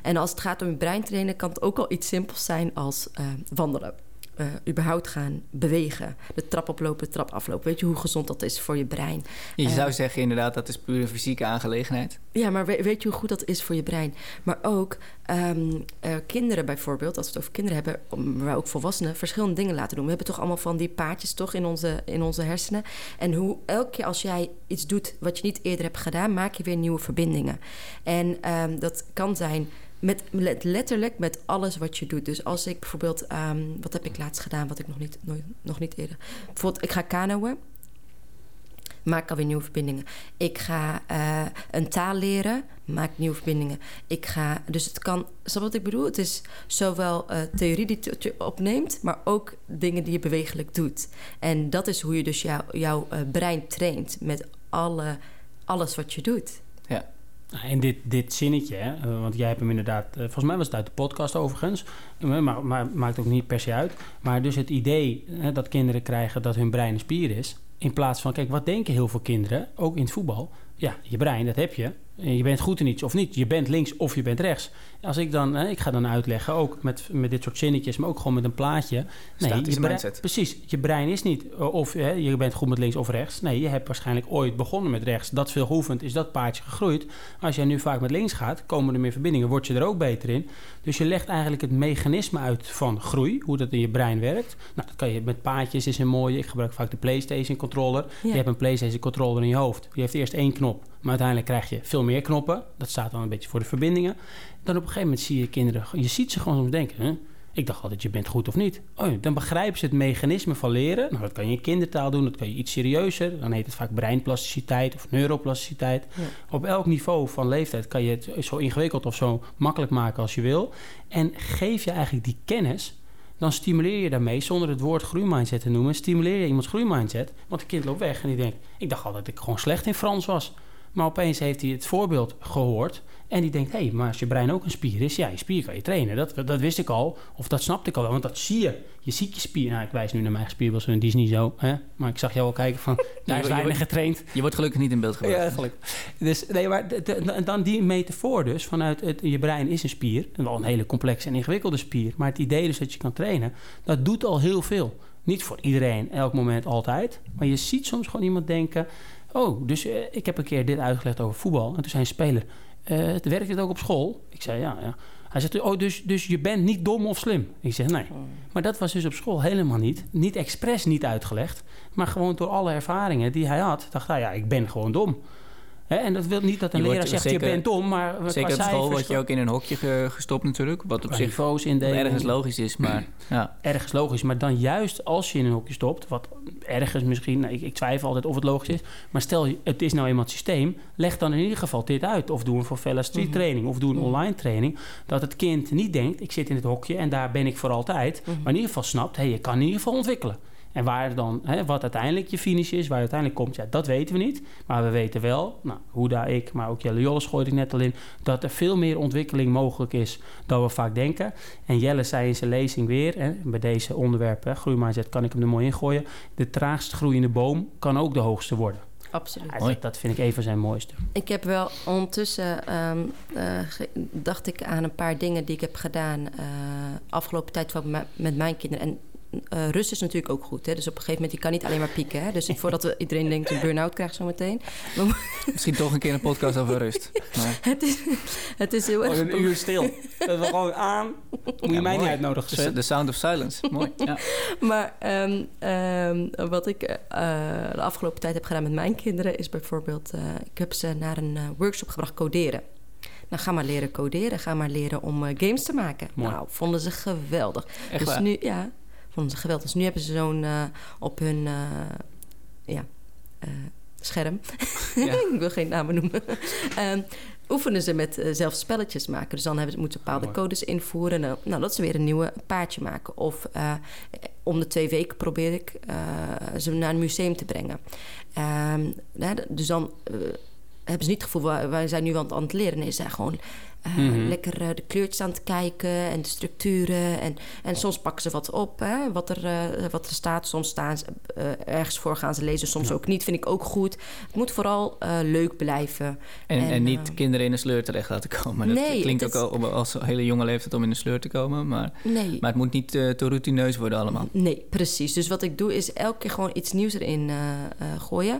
Speaker 1: en als het gaat om je brein trainen, kan het ook al iets simpels zijn als eh, wandelen. Eh, überhaupt gaan bewegen. De trap oplopen, de trap aflopen. Weet je hoe gezond dat is voor je brein?
Speaker 2: Je
Speaker 1: Eh.
Speaker 2: zou zeggen inderdaad, dat is puur een fysieke aangelegenheid.
Speaker 1: Ja, maar we- weet je hoe goed dat is voor je brein? Maar ook ehm, eh, kinderen bijvoorbeeld, als we het over kinderen hebben, maar ook volwassenen, verschillende dingen laten doen. We hebben toch allemaal van die paadjes toch in onze, in onze hersenen. En hoe elke keer als jij iets doet wat je niet eerder hebt gedaan, maak je weer nieuwe verbindingen. En ehm, dat kan zijn met let- letterlijk met alles wat je doet. Dus als ik bijvoorbeeld, ehm, wat heb ik laatst gedaan, wat ik nog niet, nooit, nog niet eerder. Bijvoorbeeld, ik ga kanoën maak alweer nieuwe verbindingen. Ik ga eh, een taal leren, maak nieuwe verbindingen. Ik ga, dus het kan, snap wat ik bedoel? Het is zowel eh, theorie die je opneemt, maar ook dingen die je bewegelijk doet. En dat is hoe je dus jou- jouw eh, brein traint met alle alles wat je doet.
Speaker 3: Nou, En dit, dit zinnetje, hè, eh, want jij hebt hem inderdaad, eh, volgens mij was het uit de podcast overigens, eh, maar, maar maakt ook niet per se uit. Maar dus het idee hè, dat kinderen krijgen dat hun brein een spier is, in plaats van, kijk, wat denken heel veel kinderen, ook in het voetbal? Ja, je brein, dat heb je. En Je bent goed in iets of niet. Je bent links of je bent rechts. Als ik dan, hè, ik ga dan uitleggen, ook met, met dit soort zinnetjes, maar ook gewoon met een plaatje.
Speaker 2: Statische
Speaker 3: je brein-
Speaker 2: mindset.
Speaker 3: Precies, je brein is niet eh, of hè, je bent goed met links of rechts. Nee, je hebt waarschijnlijk ooit begonnen met rechts. Dat veel geoefend is dat paardje gegroeid. Als jij nu vaak met links gaat, komen er meer verbindingen, word je er ook beter in. Dus je legt eigenlijk het mechanisme uit van groei, hoe dat in je brein werkt. Nou, dat kan je met paardjes is een mooie. Ik gebruik vaak de PlayStation controller.
Speaker 1: Ja.
Speaker 3: Je hebt een PlayStation controller in je hoofd. Die heeft eerst één knop, maar uiteindelijk krijg je veel meer knoppen. Dat staat dan een beetje voor de verbindingen. Dan op een gegeven moment zie je kinderen, je ziet ze gewoon soms denken. Hè? Ik dacht altijd, je bent goed of niet. Oh, dan begrijpen ze het mechanisme van leren. Nou, dat kan je in kindertaal doen, dat kan je iets serieuzer. Dan heet het vaak breinplasticiteit of neuroplasticiteit.
Speaker 1: Ja.
Speaker 3: Op elk niveau van leeftijd kan je het zo ingewikkeld of zo makkelijk maken als je wil. En geef je eigenlijk die kennis, dan stimuleer je daarmee, zonder het woord groeimindset te noemen, stimuleer je iemands groeimindset. Want een kind loopt weg en die denkt, ik dacht altijd dat ik gewoon slecht in Frans was. Maar opeens heeft hij het voorbeeld gehoord. En die denkt, hé, hey, maar als je brein ook een spier is, ja, je spier kan je trainen. Dat, dat wist ik al, of dat snapte ik al wel, want dat zie je. Je ziet je spier. Nou, ik wijs nu naar mijn eigen en die is niet zo. Hè? Maar ik zag jou al kijken van, daar is weinig getraind.
Speaker 2: Je wordt gelukkig niet in beeld gebracht.
Speaker 3: Ja, eigenlijk. Dus, nee, maar dan die metafoor dus, vanuit het, je brein is een spier. En wel een hele complexe en ingewikkelde spier. Maar het idee dus dat je kan trainen, dat doet al heel veel. Niet voor iedereen, elk moment, altijd. Maar je ziet soms gewoon iemand denken... Oh, dus eh, ik heb een keer dit uitgelegd over voetbal. En toen zei een speler, eh werkt dit ook op school? Ik zei, ja, ja. Hij zegt, oh, dus, dus je bent niet dom of slim? Ik zeg, nee. Maar dat was dus op school helemaal niet. Niet expres niet uitgelegd. Maar gewoon door alle ervaringen die hij had, dacht hij, ja, ik ben gewoon dom. En dat wil niet dat een
Speaker 2: Je
Speaker 3: leraar zegt,
Speaker 2: zeker-
Speaker 3: je bent dom, maar
Speaker 2: Zeker op school word je ook in een hokje ge- gestopt natuurlijk. Wat op zich
Speaker 3: niveaus indelen.
Speaker 2: ergens logisch is, maar ja.
Speaker 3: ergens logisch. Maar dan juist als je in een hokje stopt, wat ergens misschien, nou, ik, ik twijfel altijd of het logisch is. Maar stel, het is nou eenmaal het systeem, leg dan in ieder geval dit uit. Of doe een Favela Street
Speaker 1: Mhm.
Speaker 3: training, of doe een
Speaker 1: Mhm.
Speaker 3: online training. Dat het kind niet denkt, ik zit in het hokje en daar ben ik voor altijd.
Speaker 1: Mhm.
Speaker 3: Maar in ieder geval snapt, hé, je kan in ieder geval ontwikkelen. En waar dan, hè, wat uiteindelijk je finish is, waar je uiteindelijk komt, ja, dat weten we niet. Maar we weten wel, nou, hoe daar ik, maar ook Jelle Jolles gooide ik net al in, dat er veel meer ontwikkeling mogelijk is dan we vaak denken. En Jelle zei in zijn lezing weer, hè, bij deze onderwerpen, groeimindset, kan ik hem er mooi ingooien. De traagst groeiende boom kan ook de hoogste worden.
Speaker 1: Absoluut.
Speaker 3: Ja, dat, vind ik een van zijn mooiste.
Speaker 1: Ik heb wel ondertussen ehm, eh, dacht ik aan een paar dingen die ik heb gedaan eh, afgelopen tijd van met mijn kinderen. En eh, rust is natuurlijk ook goed. Hè? Dus op een gegeven moment, je kan niet alleen maar pieken. Hè? Dus voordat we, iedereen denkt een burn-out krijgt zometeen.
Speaker 2: Misschien toch een keer een podcast over rust. Maar,
Speaker 1: Het is, het is heel erg...
Speaker 3: Oh, uur stil. Dat we gewoon aan. Moet je
Speaker 2: Ja,
Speaker 3: mij niet uitnodigen,
Speaker 2: de,
Speaker 3: Sven.
Speaker 2: de sound of silence. Mooi. Ja.
Speaker 1: Maar ehm, ehm, wat ik eh, de afgelopen tijd heb gedaan met mijn kinderen... is bijvoorbeeld... eh, ik heb ze naar een eh, workshop gebracht coderen. Nou, ga maar leren coderen. Ga maar leren om games te maken.
Speaker 3: Mooi.
Speaker 1: Nou, vonden ze geweldig.
Speaker 2: Echt
Speaker 1: dus
Speaker 2: waar.
Speaker 1: nu, ja, vonden ze geweldig. Dus nu hebben ze zo'n eh, op hun eh, ja, eh, scherm.
Speaker 2: Ja.
Speaker 1: ik wil geen namen noemen. Ehm, oefenen ze met zelf spelletjes maken. Dus dan hebben ze, moeten ze bepaalde codes invoeren. Nou, nou, dat ze weer een nieuwe paardje maken. Of om de twee weken probeer ik ze naar een museum te brengen. Ehm, dus dan hebben ze niet het gevoel, wij, wij zijn nu aan het, aan het leren. Nee, ze zijn gewoon eh,
Speaker 3: Mhm.
Speaker 1: lekker eh, de kleurtjes aan het kijken en de structuren. En, en soms pakken ze wat op, hè, wat, er, eh, wat er staat. Soms staan ze ergens voor, gaan ze lezen, soms
Speaker 3: Ja.
Speaker 1: ook niet. Vind ik ook goed. Het moet vooral leuk blijven.
Speaker 2: En, en,
Speaker 1: En,
Speaker 2: niet kinderen in een sleur terecht laten komen. Dat
Speaker 1: Nee,
Speaker 2: klinkt
Speaker 1: het
Speaker 2: ook al om als hele jonge leeftijd om in een sleur te komen. Maar,
Speaker 1: Nee.
Speaker 2: maar het moet niet te routineus worden allemaal.
Speaker 1: Nee, precies. Dus wat ik doe is elke keer gewoon iets nieuws erin gooien.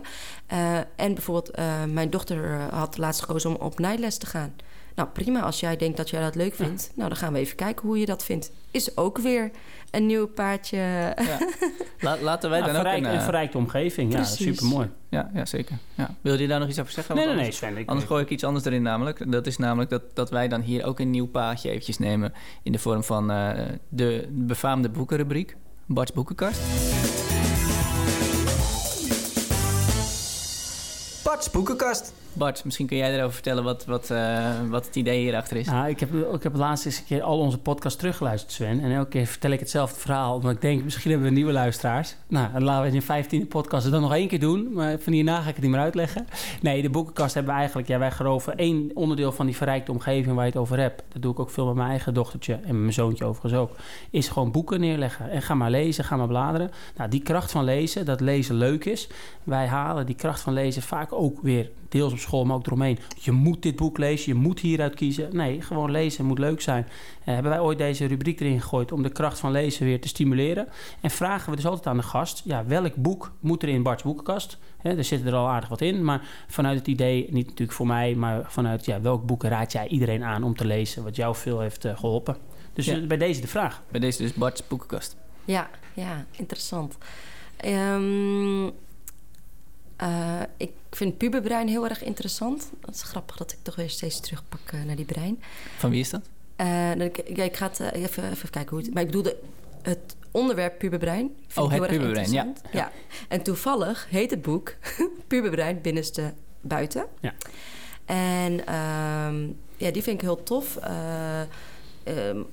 Speaker 1: En bijvoorbeeld, mijn dochter had laatst gekozen om op nijles te gaan. Nou, prima. Als jij denkt dat jij dat leuk vindt, nou dan gaan we even kijken hoe je dat vindt. Is ook weer een nieuw paardje.
Speaker 2: Ja. La- laten wij dan ook een...
Speaker 3: een
Speaker 2: eh,
Speaker 3: verrijkte omgeving. Ja,
Speaker 1: Precies.
Speaker 3: super mooi.
Speaker 2: ja, ja, zeker. Ja. Wil je daar nog iets over zeggen?
Speaker 3: Nee, nee, nee,
Speaker 2: anders-
Speaker 3: Sven. Ik,
Speaker 2: Anders gooi ik iets anders erin namelijk. Dat is namelijk dat, dat wij dan hier ook een nieuw paadje eventjes nemen... in de vorm van eh, de befaamde boekenrubriek. Bart's Boekenkast. Bart's Boekenkast. Bart, misschien kun jij erover vertellen wat, wat, uh, wat het idee hierachter is.
Speaker 3: Nou, ik heb, ik heb laatst eens een keer al onze podcast teruggeluisterd, Sven. En elke keer vertel ik hetzelfde verhaal. Omdat ik denk, misschien hebben we nieuwe luisteraars. Nou, laten we in de vijftiende podcast het dan nog één keer doen. Maar van hierna ga ik het niet meer uitleggen. Nee, de boekenkast hebben we eigenlijk... Ja, wij geloven één onderdeel van die verrijkte omgeving waar je het over hebt. Dat doe ik ook veel met mijn eigen dochtertje en mijn zoontje overigens ook. Is gewoon boeken neerleggen. En ga maar lezen, ga maar bladeren. Nou, die kracht van lezen, dat lezen leuk is. Wij halen die kracht van lezen vaak ook weer deels op school, maar ook eromheen. Je moet dit boek lezen, je moet hieruit kiezen. Nee, gewoon lezen moet leuk zijn. Uh, hebben wij ooit deze rubriek erin gegooid om de kracht van lezen weer te stimuleren. En vragen we dus altijd aan de gast, ja, welk boek moet er in Bart's boekenkast? He, er zit er al aardig wat in, maar vanuit het idee, niet natuurlijk voor mij, maar vanuit ja, welk boek raad jij iedereen aan om te lezen, wat jou veel heeft uh, geholpen? Dus ja. bij deze de vraag.
Speaker 2: Bij deze dus Bart's boekenkast.
Speaker 1: Ja, ja, interessant. Um, uh, ik vind puberbrein heel erg interessant. Dat is grappig dat ik toch weer steeds terugpak uh, naar die brein.
Speaker 2: Van wie is dat?
Speaker 1: Uh, ik, ik, ga het even, even kijken hoe het... Maar ik bedoelde het onderwerp puberbrein.
Speaker 2: Vind oh, het puberbrein, ja.
Speaker 1: ja. En toevallig heet het boek Puberbrein binnenste buiten.
Speaker 3: Ja.
Speaker 1: En um, ja, die vind ik heel tof. Um, uh,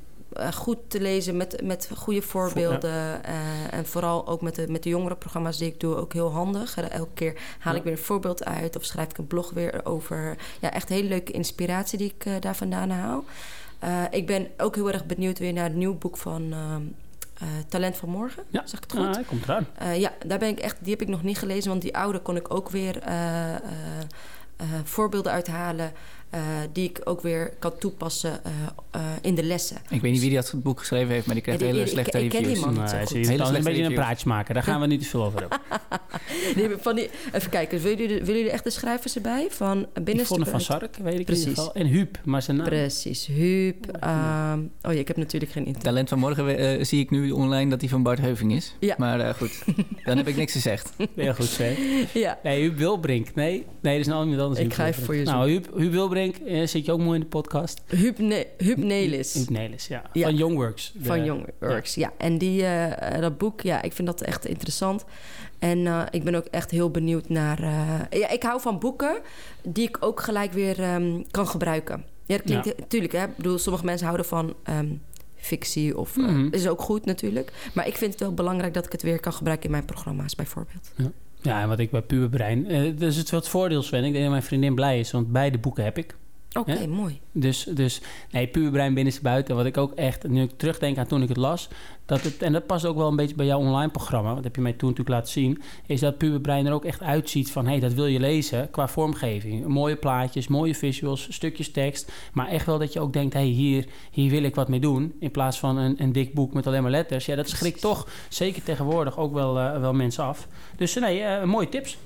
Speaker 1: goed te lezen met, met goede voorbeelden. Ja. Uh, en vooral ook met de, met de jongere programma's die ik doe, ook heel handig. Uh, elke keer haal ja. ik weer een voorbeeld uit of schrijf ik een blog weer over. Ja, echt hele leuke inspiratie die ik daar vandaan haal. ik ben ook heel erg benieuwd weer naar het nieuwe boek van. Talent van Morgen,
Speaker 3: ja.
Speaker 1: zeg ik het goed?
Speaker 3: Ah, hij komt eraan.
Speaker 1: ja, daar ben ik echt, die heb ik nog niet gelezen, want die oude kon ik ook weer voorbeelden uithalen. Uh, die ik ook weer kan toepassen uh, uh, in de lessen.
Speaker 2: Ik weet niet wie dat boek geschreven heeft, maar die krijgt ja, hele slechte
Speaker 1: ik,
Speaker 2: reviews.
Speaker 1: Ik ken die man niet
Speaker 3: nee,
Speaker 1: zo
Speaker 3: goed. Een beetje een praatje maken. Daar gaan we niet te veel over hebben.
Speaker 1: die, van die, even kijken, willen jullie, willen jullie echt de schrijvers erbij? Van
Speaker 3: Yvonne van Sark, weet ik Precies. in ieder geval. En Huub, maar zijn naam.
Speaker 1: Precies, Huub. Um, oh ja, ik heb natuurlijk geen internet.
Speaker 2: Talent van morgen zie ik nu online dat die van Bart Heuving is.
Speaker 1: Ja.
Speaker 2: Maar goed, dan heb ik niks gezegd.
Speaker 3: Heel goed, Sven.
Speaker 1: ja.
Speaker 3: Nee, Huub Wilbrink. Nee, nee, dat is nou iemand anders.
Speaker 1: Ik ga even voor je
Speaker 3: Nou, Huub, Huub Wilbrink zit je ook mooi in de podcast.
Speaker 1: Huub, ne Huub Nelis.
Speaker 3: Huub Nelis, ja. ja. Van Youngworks.
Speaker 1: Van Youngworks, ja. ja. En die, uh, dat boek, ja, ik vind dat echt interessant. En uh, ik ben ook echt heel benieuwd naar... Uh, ja, ik hou van boeken die ik ook gelijk weer um, kan gebruiken. Ja, dat klinkt... Tuurlijk, hè. Ik bedoel, sommige mensen houden van... Um, fictie of mm -hmm. is ook goed natuurlijk. Maar ik vind het wel belangrijk dat ik het weer kan gebruiken in mijn programma's bijvoorbeeld.
Speaker 3: Ja. Ja, en wat ik bij Puberbrein... Uh, dus het wat voordeel, Sven. Ik denk dat mijn vriendin blij is, want beide boeken heb ik.
Speaker 1: Oké, okay, mooi.
Speaker 3: Dus, dus nee, puur brein binnenste buiten. Wat ik ook echt, nu ik terugdenk aan toen ik het las, dat het, en dat past ook wel een beetje bij jouw online programma, dat heb je mij toen natuurlijk laten zien, is dat puur brein er ook echt uitziet van, hé, hey, dat wil je lezen qua vormgeving. Mooie plaatjes, mooie visuals, stukjes tekst, maar echt wel dat je ook denkt, hé, hey, hier, hier wil ik wat mee doen, in plaats van een, een dik boek met alleen maar letters. Ja, dat schrikt toch, zeker tegenwoordig, ook wel, uh, wel mensen af. Dus nee, uh, mooie tips.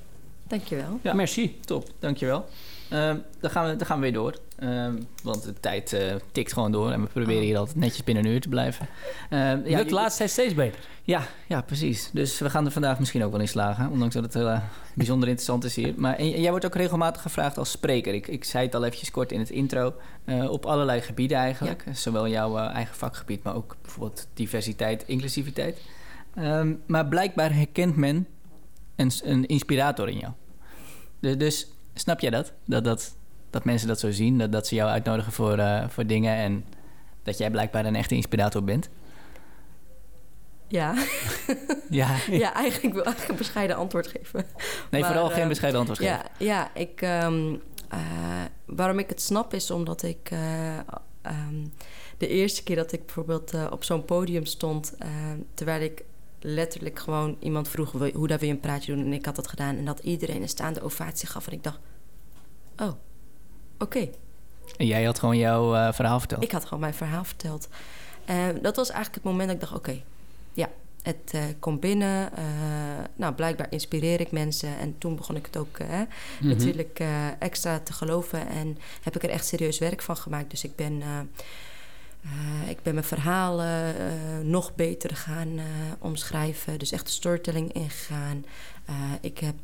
Speaker 1: Dankjewel.
Speaker 3: Ja, merci.
Speaker 2: Top, dankjewel. Uh, dan, gaan we, dan gaan we weer door. Uh, want de tijd uh, tikt gewoon door. En we proberen hier altijd netjes binnen een uur te blijven.
Speaker 3: Uh, ja, het laatste steeds beter.
Speaker 2: Ja, ja, precies. Dus we gaan er vandaag misschien ook wel in slagen. Ondanks dat het heel bijzonder interessant is hier. Maar en, jij wordt ook regelmatig gevraagd als spreker. Ik, ik zei het al eventjes kort in het intro. op allerlei gebieden eigenlijk. Ja. Zowel jouw eigen vakgebied, maar ook bijvoorbeeld diversiteit, inclusiviteit. Maar blijkbaar herkent men een, een inspirator in jou. De, dus Snap jij dat? Dat, dat, dat mensen dat zo zien? Dat, dat ze jou uitnodigen voor, uh, voor dingen en dat jij blijkbaar een echte inspirator bent?
Speaker 1: Ja.
Speaker 2: ja.
Speaker 1: ja, eigenlijk wil ik een bescheiden antwoord geven.
Speaker 2: Nee, maar, vooral uh, geen bescheiden antwoord
Speaker 1: ja,
Speaker 2: geven.
Speaker 1: Ja, ik, um, uh, waarom ik het snap is omdat ik um, de eerste keer dat ik bijvoorbeeld op zo'n podium stond, terwijl ik letterlijk gewoon iemand vroeg hoe daar wil je een praatje doen. En ik had dat gedaan. En dat iedereen een staande ovatie gaf. En ik dacht, oh, oké. Okay.
Speaker 2: En jij had gewoon jouw uh, verhaal verteld?
Speaker 1: Ik had gewoon mijn verhaal verteld. Uh, dat was eigenlijk het moment dat ik dacht, oké, okay, ja, het uh, komt binnen. nou, blijkbaar inspireer ik mensen. En toen begon ik het ook mm -hmm. natuurlijk extra te geloven. En heb ik er echt serieus werk van gemaakt. Dus ik ben uh, ik ben mijn verhalen uh, nog beter gaan uh, omschrijven. Dus echt de storytelling ingegaan. Ik heb,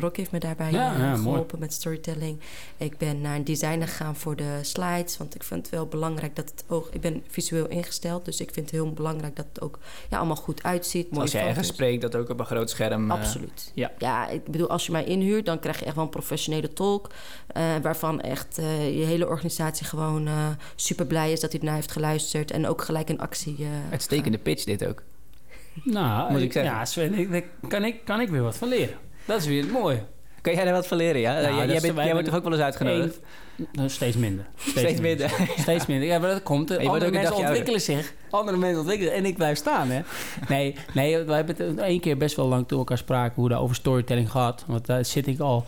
Speaker 1: Rock heeft me daarbij geholpen met storytelling. Ik ben naar een designer gegaan voor de slides, want ik vind het wel belangrijk dat het ook... Ik ben visueel ingesteld, dus ik vind het heel belangrijk dat het ook ja, allemaal goed uitziet.
Speaker 2: Als je ergens spreekt, dat ook op een groot scherm...
Speaker 1: Absoluut. ja. ja, ik bedoel, als je mij inhuurt, dan krijg je echt wel een professionele tolk... waarvan echt je hele organisatie gewoon super blij is dat hij ernaar heeft geluisterd... en ook gelijk in actie...
Speaker 2: Uitstekende pitch dit ook.
Speaker 3: Nou, moet ik zeggen. Ja, Sven, daar kan ik, kan ik weer wat van leren. Dat is weer het mooie.
Speaker 2: Kan jij er wat van leren, ja? Nou, jij, bent, jij wordt toch ook wel eens uitgenodigd?
Speaker 3: nou, steeds minder. Steeds, minder. steeds minder. Ja, maar dat komt. Maar andere mensen ontwikkelen zich. Andere mensen ontwikkelen En ik blijf staan, hè? Nee, nee we hebben het één keer best wel lang toen elkaar spraken... hoe daar over storytelling gaat. Want daar zit ik al...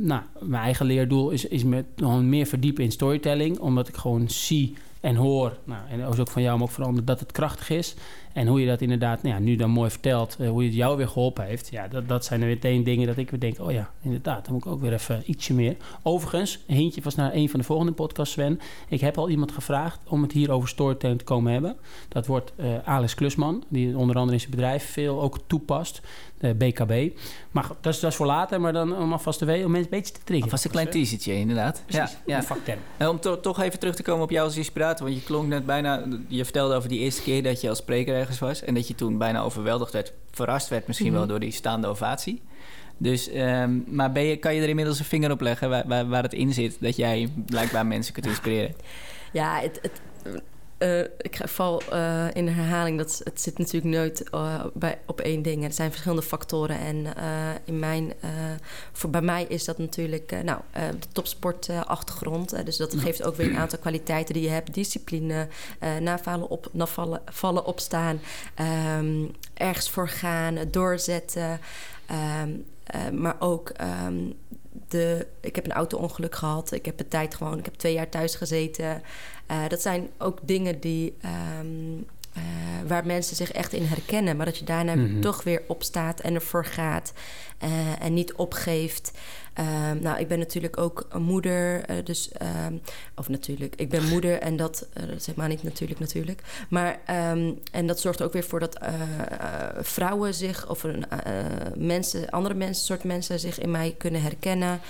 Speaker 3: Nou, mijn eigen leerdoel is, is met gewoon meer verdiepen in storytelling. Omdat ik gewoon zie en hoor, nou, en ook van jou, maar ook van anderen, dat het krachtig is. En hoe je dat inderdaad nou ja, nu dan mooi vertelt, uh, hoe je het jou weer geholpen heeft. Ja, dat, dat zijn er meteen dingen dat ik weer denk, oh ja, inderdaad, dan moet ik ook weer even ietsje meer. Overigens, een hintje was naar een van de volgende podcasts, Sven. Ik heb al iemand gevraagd om het hier over storytelling te komen hebben. Dat wordt uh, Alex Klusman, die onder andere in zijn bedrijf veel ook toepast. De BKB. Maar dat is, dat is voor later, maar dan om alvast te weten, om mensen een beetje te triggeren.
Speaker 2: Alvast een klein teasertje, inderdaad.
Speaker 3: Precies, ja, ja. vakterm. En
Speaker 2: om to toch even terug te komen op jou als inspirator, want je klonk net bijna, je vertelde over die eerste keer dat je als spreker ergens was en dat je toen bijna overweldigd werd, verrast werd misschien wel mhm. door die staande ovatie. Dus, um, maar ben je, kan je er inmiddels een vinger op leggen waar, waar, waar het in zit dat jij blijkbaar mensen kunt inspireren?
Speaker 1: Ja, het, het uh, ik val uh, in herhaling. Dat het zit natuurlijk nooit uh, bij, op één ding. Er zijn verschillende factoren. En in mijn, voor, bij mij is dat natuurlijk nou, de topsportachtergrond. dus dat geeft ook weer een aantal kwaliteiten die je hebt. Discipline, navallen, op, navallen, vallen, opstaan. Um, ergens voor gaan, doorzetten. Um, maar ook um, de, ik heb een auto-ongeluk gehad. Ik heb de tijd gewoon, ik heb twee jaar thuis gezeten. Uh, dat zijn ook dingen die, um, uh, waar mensen zich echt in herkennen. Maar dat je daarna mm -hmm. toch weer opstaat en ervoor gaat. Uh, en niet opgeeft. Um, nou, ik ben natuurlijk ook een moeder. dus, um, of natuurlijk, ik ben moeder en dat, dat zeg maar niet natuurlijk, natuurlijk. Maar, en dat zorgt ook weer voor dat vrouwen zich, of mensen, andere mensen, soort mensen zich in mij kunnen herkennen.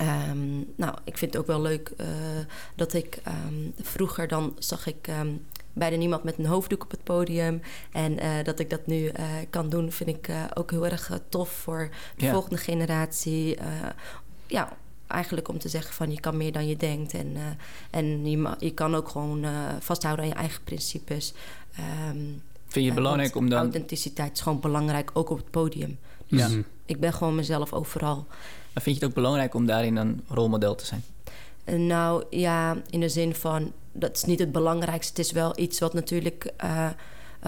Speaker 1: Um, nou, ik vind het ook wel leuk uh, dat ik um, vroeger dan zag ik um, bijna niemand met een hoofddoek op het podium. En uh, dat ik dat nu uh, kan doen, vind ik ook heel erg tof voor de ja. volgende generatie. ja, eigenlijk om te zeggen van je kan meer dan je denkt. En, en je, je kan ook gewoon vasthouden aan je eigen principes.
Speaker 2: vind je het belangrijk om dan...
Speaker 1: Authenticiteit is gewoon belangrijk, ook op het podium. Dus ja. ik ben gewoon mezelf overal.
Speaker 2: Maar vind je het ook belangrijk om daarin een rolmodel te zijn?
Speaker 1: Nou ja, in de zin van dat is niet het belangrijkste. Het is wel iets wat natuurlijk, uh,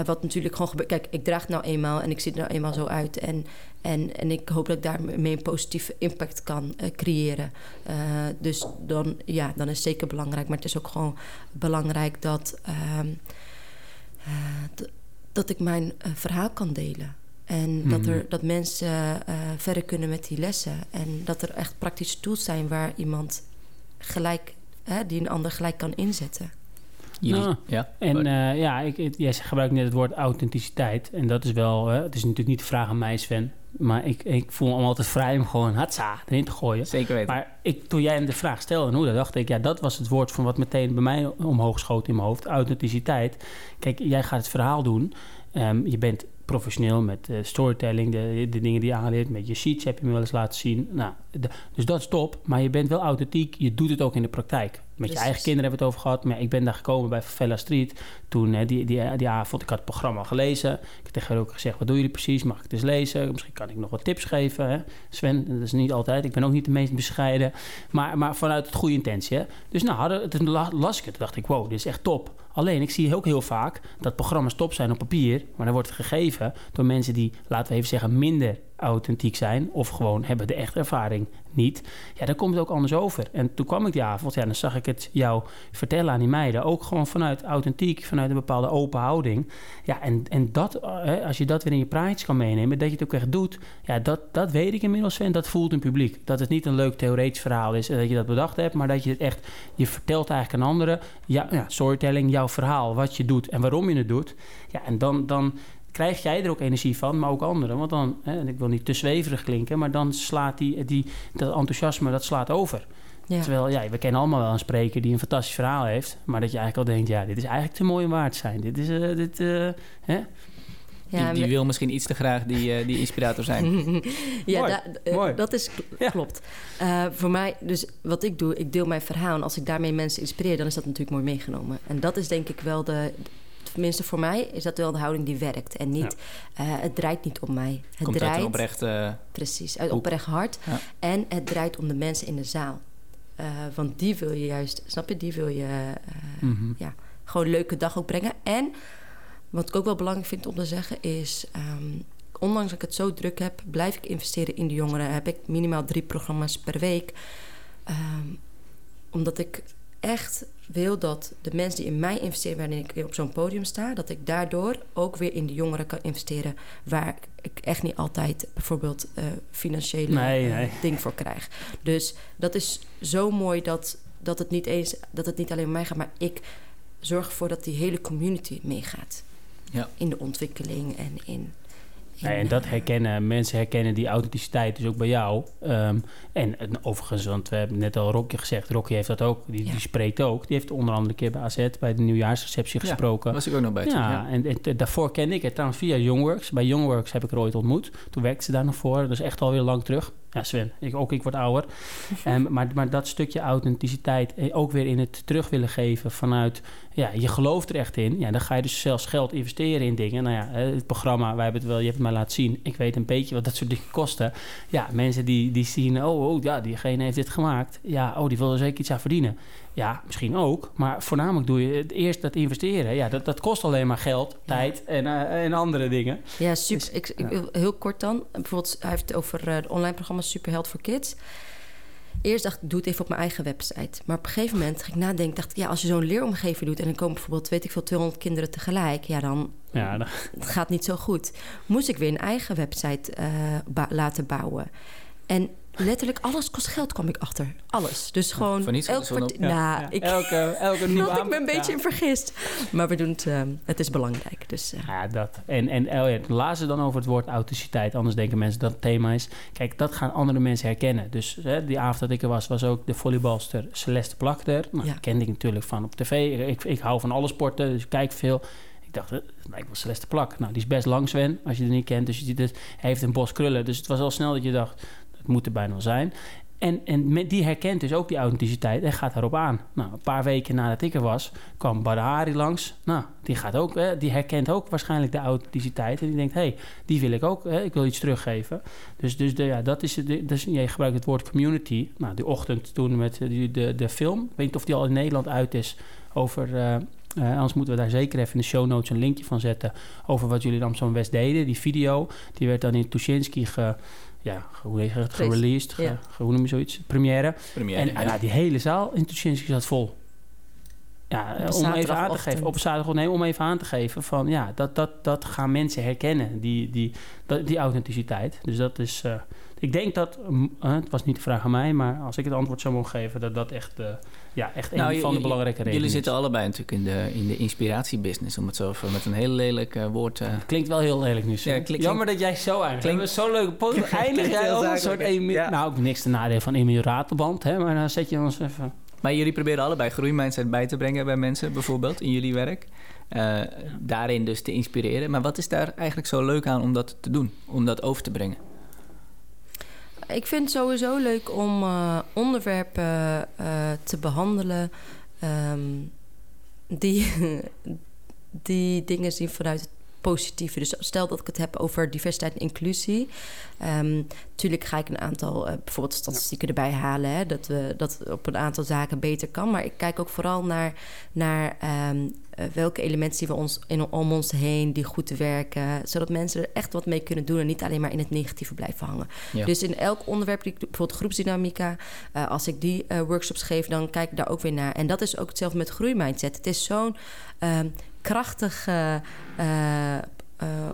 Speaker 1: wat natuurlijk gewoon gebeurt. Kijk, ik draag nou eenmaal en ik zie er nou eenmaal zo uit. En, en, en ik hoop dat ik daarmee een positieve impact kan creëren. Dus dan, ja, dan is het zeker belangrijk. Maar het is ook gewoon belangrijk dat, ehm, dat ik mijn verhaal kan delen. En dat, mhm. er, dat mensen uh, verder kunnen met die lessen. En dat er echt praktische tools zijn waar iemand gelijk, hè, die een ander gelijk kan inzetten.
Speaker 3: Nou, ja. En uh, ja, ik, jij gebruikt net het woord authenticiteit. En dat is wel, uh, het is natuurlijk niet de vraag aan mij, Sven. Maar ik, ik voel me altijd vrij om gewoon hatsa erin te gooien.
Speaker 2: Zeker weten.
Speaker 3: Maar ik, toen jij hem de vraag stelde en hoe dacht ik, ja, dat was het woord van wat meteen bij mij omhoog schoot in mijn hoofd. Authenticiteit. Kijk, jij gaat het verhaal doen. Um, je bent professioneel met uh, storytelling, de, de dingen die je aanleert. Met je sheets heb je me wel eens laten zien. Nou, dus dat is top. Maar je bent wel authentiek. Je doet het ook in de praktijk. Met je eigen kinderen hebben we het over gehad. Maar ik ben daar gekomen bij Favela Street. Toen hè, die, die, die avond, ik had het programma gelezen. Ik heb tegen haar ook gezegd, wat doen jullie precies? Mag ik het eens lezen? Misschien kan ik nog wat tips geven. Hè? Sven, dat is niet altijd. Ik ben ook niet de meest bescheiden. Maar, maar vanuit het goede intentie. Hè? Dus nou, hadden, toen las ik het. dacht ik, wow, dit is echt top. Alleen, ik zie ook heel vaak dat programma's top zijn op papier. Maar dan wordt het gegeven door mensen die, laten we even zeggen, minder authentiek zijn of gewoon hebben de echte ervaring niet, ja, dan komt het ook anders over. En toen kwam ik die avond, ja, dan zag ik het jou vertellen aan die meiden, ook gewoon vanuit authentiek, vanuit een bepaalde open houding. Ja, en, en dat, eh, als je dat weer in je praatjes kan meenemen, dat je het ook echt doet, ja, dat, dat weet ik inmiddels, en dat voelt een publiek. Dat het niet een leuk theoretisch verhaal is en dat je dat bedacht hebt, maar dat je het echt, je vertelt eigenlijk aan anderen, ja, ja storytelling, jouw verhaal, wat je doet en waarom je het doet. Ja, en dan, dan krijg jij er ook energie van, maar ook anderen. Want dan, hè, en ik wil niet te zweverig klinken, maar dan slaat die, die, dat enthousiasme dat slaat over.
Speaker 1: Ja.
Speaker 3: Terwijl, ja, we kennen allemaal wel een spreker die een fantastisch verhaal heeft, maar dat je eigenlijk al denkt, ja, dit is eigenlijk te mooi om waar te zijn. Dit is, eh, dit, eh, hè?
Speaker 1: Ja,
Speaker 2: die, wil misschien iets te graag die, eh, die inspirator zijn.
Speaker 1: ja,
Speaker 3: Mooi,
Speaker 1: da-
Speaker 3: mooi.
Speaker 1: dat is kl-
Speaker 3: Ja.
Speaker 1: klopt. Eh, voor mij, dus wat ik doe, ik deel mijn verhaal. En als ik daarmee mensen inspireer, dan is dat natuurlijk mooi meegenomen. En dat is denk ik wel de, tenminste voor mij, is dat wel de houding die werkt. En niet, eh, het draait niet om mij. Het
Speaker 2: Komt uit
Speaker 1: draait,
Speaker 2: een oprecht...
Speaker 1: precies, uit oprecht hart.
Speaker 2: Ja.
Speaker 1: En het draait om de mensen in de zaal. Eh, want die wil je juist, snap je, die wil je eh,
Speaker 3: Mhm.
Speaker 1: gewoon een leuke dag ook brengen. En wat ik ook wel belangrijk vind om te zeggen is... ehm, ondanks dat ik het zo druk heb, blijf ik investeren in de jongeren. Heb ik minimaal drie programma's per week. Ehm, omdat ik echt wil dat de mensen die in mij investeren... wanneer ik op zo'n podium sta... dat ik daardoor ook weer in de jongeren kan investeren... waar ik echt niet altijd bijvoorbeeld eh, financiële
Speaker 3: Nee,
Speaker 1: eh,
Speaker 3: nee.
Speaker 1: ding voor krijg. Dus dat is zo mooi dat, dat, het niet eens, dat het niet alleen om mij gaat... maar ik zorg ervoor dat die hele community meegaat.
Speaker 2: Ja.
Speaker 1: In de ontwikkeling en in...
Speaker 3: Nee, en dat herkennen, mensen herkennen die authenticiteit dus ook bij jou. Ehm, en, en overigens, want we hebben net al Rocky gezegd, Rocky heeft dat ook, die,
Speaker 1: Ja.
Speaker 3: die spreekt ook. Die heeft onder andere een keer bij AZ bij de nieuwjaarsreceptie
Speaker 2: Ja,
Speaker 3: gesproken.
Speaker 2: was ik ook nog bij.
Speaker 3: Ja, en, en daarvoor kende ik het trouwens via Youngworks. Bij Youngworks heb ik er ooit ontmoet. Toen werkte ze daar nog voor. Dat is echt alweer lang terug. Ja, Sven, ik, ook ik word ouder. Ehm, maar, maar dat stukje authenticiteit eh, ook weer in het terug willen geven vanuit... Ja, je gelooft er echt in. Ja, dan ga je dus zelfs geld investeren in dingen. Nou ja, het programma, wij hebben het wel, je hebt het mij laten zien. Ik weet een beetje wat dat soort dingen kosten. Ja, mensen die, die zien, oh, oh, ja, diegene heeft dit gemaakt. Ja, oh, die wil er zeker iets aan verdienen. Ja, misschien ook. Maar voornamelijk doe je het eerst dat investeren. Ja, dat, dat kost alleen maar geld, tijd en, eh, en andere dingen.
Speaker 1: Ja, super.
Speaker 3: Dus,
Speaker 1: ik, ik
Speaker 3: ja.
Speaker 1: heel kort dan. Bijvoorbeeld, hij heeft het over eh, de online programma Superheld voor Kids. Eerst dacht ik, doe het even op mijn eigen website. Maar op een gegeven moment ging ik nadenken. dacht ik, ja, als je zo'n leeromgeving doet... en dan komen bijvoorbeeld, weet ik veel, 200 kinderen tegelijk... ja, dan
Speaker 3: Ja, dan-
Speaker 1: het gaat niet zo goed. Moest ik weer een eigen website eh, ba- laten bouwen. En letterlijk alles kost geld, kwam ik achter. Alles. Dus gewoon...
Speaker 2: voor niets
Speaker 1: elk
Speaker 2: alles van
Speaker 1: kwart-
Speaker 2: op.
Speaker 1: Nou,
Speaker 3: ja.
Speaker 1: ik
Speaker 3: elke, elke nieuwe
Speaker 1: had ik me een beetje
Speaker 3: ja.
Speaker 1: in vergist. Maar we doen het... eh, het is belangrijk. Dus eh,
Speaker 3: Ja, dat. En, en oh ja, laat ze dan over het woord authenticiteit. Anders denken mensen dat het thema is. Kijk, dat gaan andere mensen herkennen. Dus hè, die avond dat ik er was, was ook de volleybalster Celeste Plak er. Nou,
Speaker 1: Ja.
Speaker 3: Die kende ik natuurlijk van op tv. Ik, ik hou van alle sporten, dus ik kijk veel. Ik dacht, het lijkt wel Celeste Plak. Nou, die is best lang, Sven, als je het niet kent. Dus je ziet het, hij heeft een bos krullen. Dus het was al snel dat je dacht, moet er bijna zijn. En, en die herkent dus ook die authenticiteit en gaat daarop aan. Nou, een paar weken nadat ik er was, kwam Badahari langs. Nou, die, gaat ook, hè, die herkent ook waarschijnlijk de authenticiteit. En die denkt, hé, hey, die wil ik ook. Hè, ik wil iets teruggeven. Dus, dus de, ja, dat is de- Dus, je gebruikt het woord community. Nou, die ochtend toen met eh, die, de, de film. Ik weet niet of die al in Nederland uit is. Over, eh, eh, anders moeten we daar zeker even in de show notes een linkje van zetten. Over wat jullie in Amsterdam West deden. Die video, die werd dan in Tuschinski ge, ja, hoe heet het, gereleased. Ge,
Speaker 1: Ja.
Speaker 3: ge- hoe noem je zoiets? Première.
Speaker 2: Première,
Speaker 3: En
Speaker 2: ja.
Speaker 3: ja, die hele zaal in Tuschinski zat vol. Ja,
Speaker 1: Op
Speaker 3: om even aan te geven, op zaterdag, nee, om even aan te geven van ja, dat, dat, dat gaan mensen herkennen, die, die, dat, die authenticiteit. Dus dat is, eh, ik denk dat, mm, eh, het was niet de vraag aan mij, maar als ik het antwoord zou mogen geven, dat dat echt, eh, ja, echt
Speaker 2: Nou,
Speaker 3: een
Speaker 2: j-
Speaker 3: van de belangrijke redenen
Speaker 2: Jullie zitten allebei natuurlijk in de, in de inspiratiebusiness, om het zo even met een heel lelijk eh, woord... eh,
Speaker 3: Klinkt wel heel lelijk nu. Sven.
Speaker 2: Ja, klink-
Speaker 3: Jammer dat jij zo eigenlijk...
Speaker 2: klink-
Speaker 3: we hebben zo'n leuke podcast. Eindig
Speaker 2: Klinkt
Speaker 3: jij ook een soort...
Speaker 2: Ja.
Speaker 3: Nou, ook niks te nadeel van Emil Ratelband, hè. Maar dan zet je ons even...
Speaker 2: Maar jullie proberen allebei groeimindset bij te brengen bij mensen, bijvoorbeeld, in jullie werk. Eh, daarin dus te inspireren. Maar wat is daar eigenlijk zo leuk aan om dat te doen? Om dat over te brengen?
Speaker 1: Ik vind het sowieso leuk om eh, onderwerpen eh, te behandelen ehm, die, die dingen zien vanuit het positieve. Dus stel dat ik het heb over diversiteit en inclusie. Ehm tuurlijk ga ik een aantal eh, bijvoorbeeld statistieken erbij halen. Hè, dat, we, dat het op een aantal zaken beter kan. Maar ik kijk ook vooral naar, naar ehm, eh, welke elementen zien we ons in, om ons heen die goed werken. Zodat mensen er echt wat mee kunnen doen en niet alleen maar in het negatieve blijven hangen.
Speaker 2: Ja.
Speaker 1: Dus in elk onderwerp, die ik bijvoorbeeld groepsdynamica, eh, als ik die eh, workshops geef, dan kijk ik daar ook weer naar. En dat is ook hetzelfde met groeimindset. Het is zo'n ehm, krachtig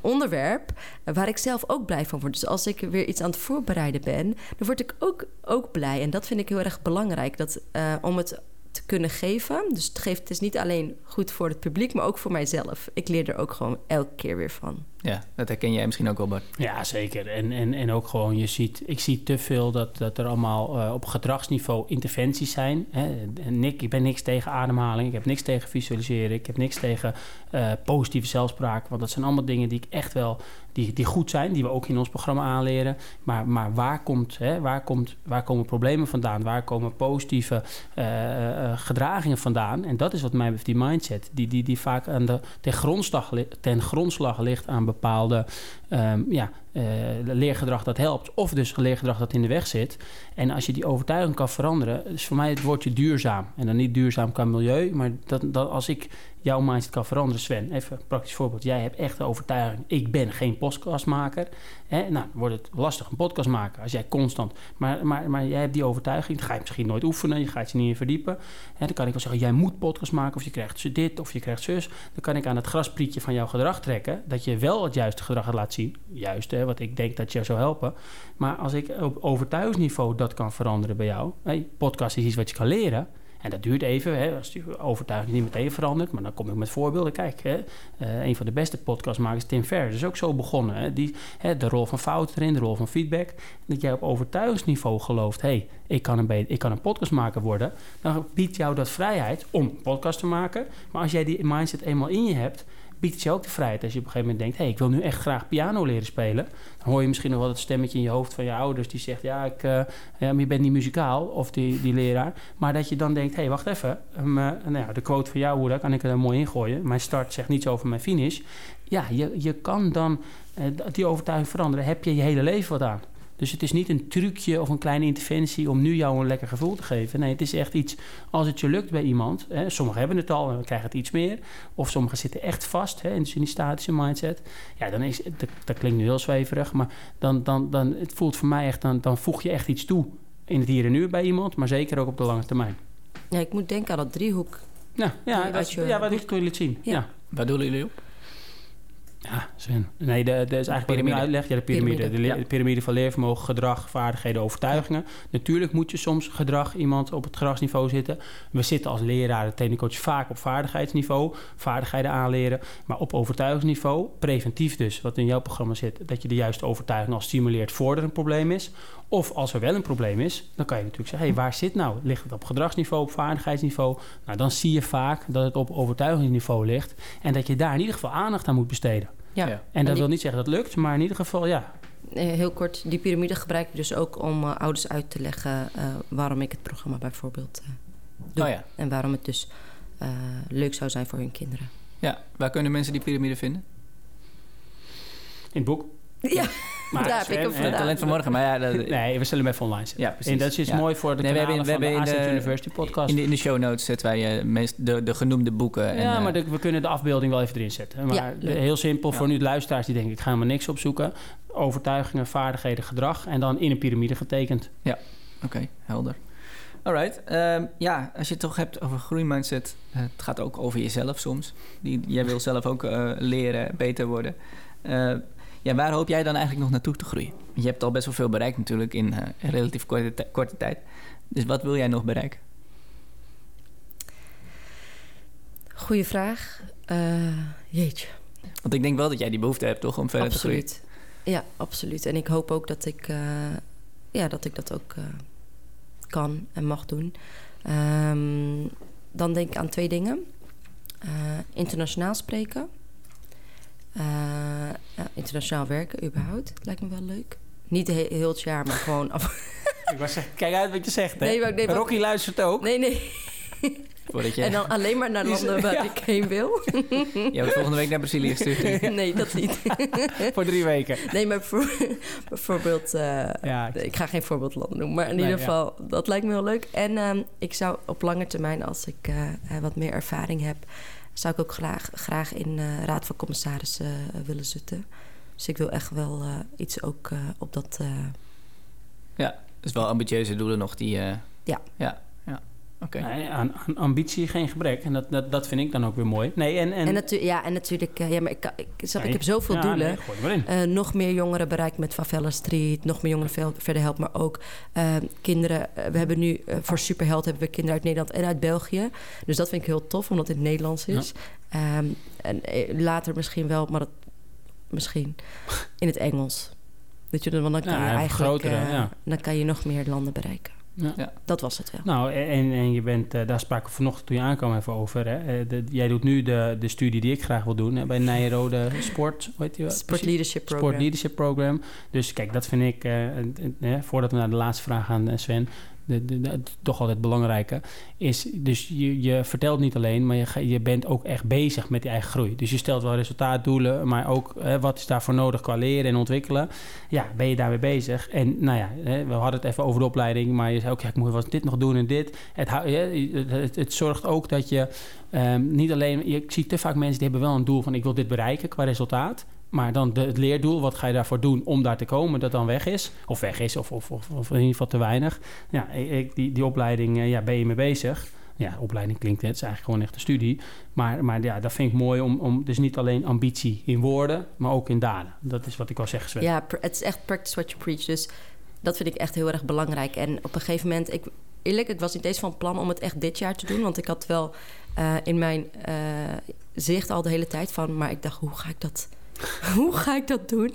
Speaker 1: onderwerp waar ik zelf ook blij van word. Dus als ik weer iets aan het voorbereiden ben, dan word ik ook, ook blij. En dat vind ik heel erg belangrijk, dat, eh, om het te kunnen geven. Dus het, geeft, het is niet alleen goed voor het publiek, maar ook voor mijzelf. Ik leer er ook gewoon elke keer weer van.
Speaker 2: Ja, dat herken jij misschien ook wel, Bart.
Speaker 3: Ja, zeker. En, en, en ook gewoon, je ziet, ik zie te veel dat, dat er allemaal uh, op gedragsniveau interventies zijn. Hè. Nick, ik ben niks tegen ademhaling, ik heb niks tegen visualiseren, ik heb niks tegen uh, positieve zelfspraak. Want dat zijn allemaal dingen die ik echt wel die, die goed zijn, die we ook in ons programma aanleren. Maar, maar waar, komt, hè, waar, komt, waar komen problemen vandaan? Waar komen positieve uh, gedragingen vandaan? En dat is wat mij betreft die mindset, die, die, die vaak aan de, ten, grondslag, ten grondslag ligt aan bepaalde um, ja, uh, leergedrag dat helpt, of dus leergedrag dat in de weg zit. En als je die overtuiging kan veranderen, is voor mij het woordje duurzaam. En dan niet duurzaam qua milieu, maar dat, dat als ik jouw mindset kan veranderen, Sven. Even een praktisch voorbeeld. Jij hebt echt de overtuiging, ik ben geen podcastmaker. Hè? Nou, dan wordt het lastig een podcast maken als jij constant... Maar, maar, maar jij hebt die overtuiging, dan ga je misschien nooit oefenen, je gaat je niet in verdiepen. Hè? Dan kan ik wel zeggen, jij moet podcast maken of je krijgt dit of je krijgt zus. Dan kan ik aan het grasprietje van jouw gedrag trekken, dat je wel het juiste gedrag laat zien. Juist, hè, wat ik denk dat je zou helpen. Maar als ik op overtuigingsniveau dat kan veranderen bij jou... Podcast is iets wat je kan leren... En dat duurt even, hè, als die overtuiging niet meteen verandert. Maar dan kom ik met voorbeelden. Kijk, hè, uh, een van de beste podcastmakers, Tim Ferriss, is ook zo begonnen. Hè, die, hè, de rol van fouten erin, de rol van feedback. Dat jij op overtuigingsniveau gelooft... hé, hey, ik, kan een ik kan een podcastmaker worden. Dan biedt jou dat vrijheid om podcast te maken. Maar als jij die mindset eenmaal in je hebt biedt je ook de vrijheid. Als je op een gegeven moment denkt, hé, hey, ik wil nu echt graag piano leren spelen. Dan hoor je misschien nog wel het stemmetje in je hoofd van je ouders die zegt, ja, ik, uh, ja je bent niet muzikaal, of die, die leraar. Maar dat je dan denkt, hé, hey, wacht even. Um, uh, nou ja, de quote van jou, hoe dat kan ik er mooi ingooien. Mijn start zegt niets over mijn finish. Ja, je, je kan dan uh, die overtuiging veranderen. Heb je je hele leven wat aan. Dus het is niet een trucje of een kleine interventie om nu jou een lekker gevoel te geven. Nee, het is echt iets, als het je lukt bij iemand, hè, sommigen hebben het al en krijgen het iets meer, of sommigen zitten echt vast hè, in die statische mindset. Ja, dan is dat, dat klinkt nu heel zweverig, maar dan, dan, dan het voelt voor mij echt, dan, dan voeg je echt iets toe in het hier en nu bij iemand, maar zeker ook op de lange termijn.
Speaker 1: Ja, ik moet denken aan dat driehoek.
Speaker 3: Ja, ja, dat, je, ja wat kun je het zien. Ja. ja.
Speaker 2: Waar doelen jullie op?
Speaker 3: Ja. Nee, dat is eigenlijk piramide. uitleg. Ja, de piramide. piramide. De, ja. de, piramide van leervermogen, gedrag, vaardigheden, overtuigingen. Natuurlijk moet je soms gedrag, iemand op het gedragsniveau zitten. We zitten als leraren, trainingcoach vaak op vaardigheidsniveau. Vaardigheden aanleren. Maar op overtuigingsniveau, preventief dus, wat in jouw programma zit. Dat je de juiste overtuiging al stimuleert voordat er een probleem is. Of als er wel een probleem is, dan kan je natuurlijk zeggen... hé, hey, waar zit nou? Ligt het op gedragsniveau, op vaardigheidsniveau? Nou, dan zie je vaak dat het op overtuigingsniveau ligt... en dat je daar in ieder geval aandacht aan moet besteden. Ja. ja. En dat wil niet zeggen dat het lukt, maar in ieder geval ja.
Speaker 1: Heel kort, die piramide gebruik ik dus ook om uh, ouders uit te leggen... Uh, waarom ik het programma bijvoorbeeld uh, doe. Oh ja. En waarom het dus leuk zou zijn voor hun kinderen.
Speaker 2: Ja, waar kunnen mensen die piramide vinden?
Speaker 3: In het boek.
Speaker 1: Ja. Maar Daar heb ik hem
Speaker 2: Talent van morgen, maar ja... Dat,
Speaker 3: nee, we zullen hem even online zetten. Ja, precies. En dat is ja. mooi voor de nee, we hebben, we hebben in de, University podcast.
Speaker 2: In de, in de show notes zetten wij uh, de, de genoemde boeken. En,
Speaker 3: ja, maar de, we kunnen de afbeelding wel even erin zetten. Maar ja, heel simpel, voor nu de luisteraars die denken... ik ga helemaal niks opzoeken. Overtuigingen, vaardigheden, gedrag. En dan in een piramide getekend.
Speaker 2: Ja, oké, okay, helder. Alright. Um, ja, als je het toch hebt over groeimindset... Uh, het gaat ook over jezelf soms. Die, jij wil zelf ook uh, leren, beter worden... Uh, ja, waar hoop jij dan eigenlijk nog naartoe te groeien? Je hebt al best wel veel bereikt natuurlijk in uh, relatief korte, korte tijd. Dus wat wil jij nog bereiken?
Speaker 1: Goeie vraag. Uh, jeetje.
Speaker 2: Want ik denk wel dat jij die behoefte hebt, toch? Om verder
Speaker 1: absoluut.
Speaker 2: te groeien.
Speaker 1: Ja, absoluut. En ik hoop ook dat ik, uh, ja, dat, ik dat ook kan en mag doen. Um, dan denk ik aan twee dingen. internationaal spreken. Uh, ja, internationaal werken überhaupt. Lijkt me wel leuk. Niet he heel het jaar, maar gewoon af.
Speaker 3: ik was kijk uit wat je zegt. Hè? Nee, maar, nee, Rocky luistert ook.
Speaker 1: Nee, nee. Je... En dan alleen maar naar landen waar ik heen wil.
Speaker 2: Je wordt volgende week naar Brazilië gestuurd.
Speaker 1: nee, dat niet.
Speaker 3: voor drie weken.
Speaker 1: Nee, maar voor, bijvoorbeeld... Uh, ja, ik ga geen voorbeeldlanden noemen. Maar in ieder geval, dat lijkt me heel leuk. En uh, ik zou op lange termijn, als ik uh, wat meer ervaring heb zou ik ook graag, graag in uh, Raad van Commissarissen uh, willen zitten. Dus ik wil echt wel uh, iets ook op dat.
Speaker 2: Ja, dus wel ambitieuze doelen nog die.
Speaker 1: ja.
Speaker 2: ja.
Speaker 3: Okay. Nee, aan, aan, ambitie geen gebrek. En dat, dat, dat vind ik dan ook weer mooi. Nee, en, en...
Speaker 1: en natu ja, en natuurlijk... ja, maar ik, ik, ik, ik heb zoveel ja, doelen. Nee, nog meer jongeren bereikt met Favela Street. Nog meer jongeren verder helpen. Maar ook kinderen... we hebben nu voor Superheld hebben we kinderen uit Nederland en uit België. Dus dat vind ik heel tof, omdat het in het Nederlands is. Ja. Um, en later misschien wel, maar dat misschien. In het Engels. Weet je, want dan kan
Speaker 3: Ja,
Speaker 1: je eigenlijk...
Speaker 3: grotere,
Speaker 1: eh,
Speaker 3: ja.
Speaker 1: Dan kan je nog meer landen bereiken.
Speaker 3: Ja.
Speaker 2: Ja.
Speaker 1: Dat was het wel.
Speaker 3: Nou, en, en je bent, eh, daar spraken we vanochtend toen je aankwam even over. Hè? Eh, de- jij doet nu de, de studie die ik graag wil doen hè, bij Nijrode Sport. Die, wel?
Speaker 1: Sport Leadership Program.
Speaker 3: Sport Leadership Program. Dus kijk, dat vind ik, eh, voordat we naar de laatste vraag gaan, Sven, toch altijd belangrijke, is dus je, je vertelt niet alleen, maar je, bent ook echt bezig met die eigen groei. Dus je stelt wel resultaatdoelen, maar ook hè, wat is daarvoor nodig qua leren en ontwikkelen. Ja, ben je daarmee bezig? En nou ja, hè, we hadden het even over de opleiding, maar je zei ook, ja, ik moet wat dit nog doen en dit. Het, het, zorgt ook dat je ehm, niet alleen, ik zie te vaak mensen die hebben wel een doel van ik wil dit bereiken qua resultaat. Maar dan het leerdoel, wat ga je daarvoor doen om daar te komen, dat dan weg is. Of weg is, of, of, of, in ieder geval te weinig. Ja, ik, die, die opleiding, eh, ja, ben je mee bezig. Ja, opleiding klinkt het, het is eigenlijk gewoon echt een studie. Maar, maar ja, dat vind ik mooi om, om dus niet alleen ambitie in woorden, maar ook in daden. Dat is wat ik al zeg.
Speaker 1: Ja, het is echt practice what you preach. Dus dat vind ik echt heel erg belangrijk. En op een gegeven moment, ik, eerlijk, ik was niet eens van plan om het echt dit jaar te doen. Want ik had wel eh, in mijn eh, zicht al de hele tijd van, maar ik dacht, hoe ga ik dat, hoe ga ik dat doen?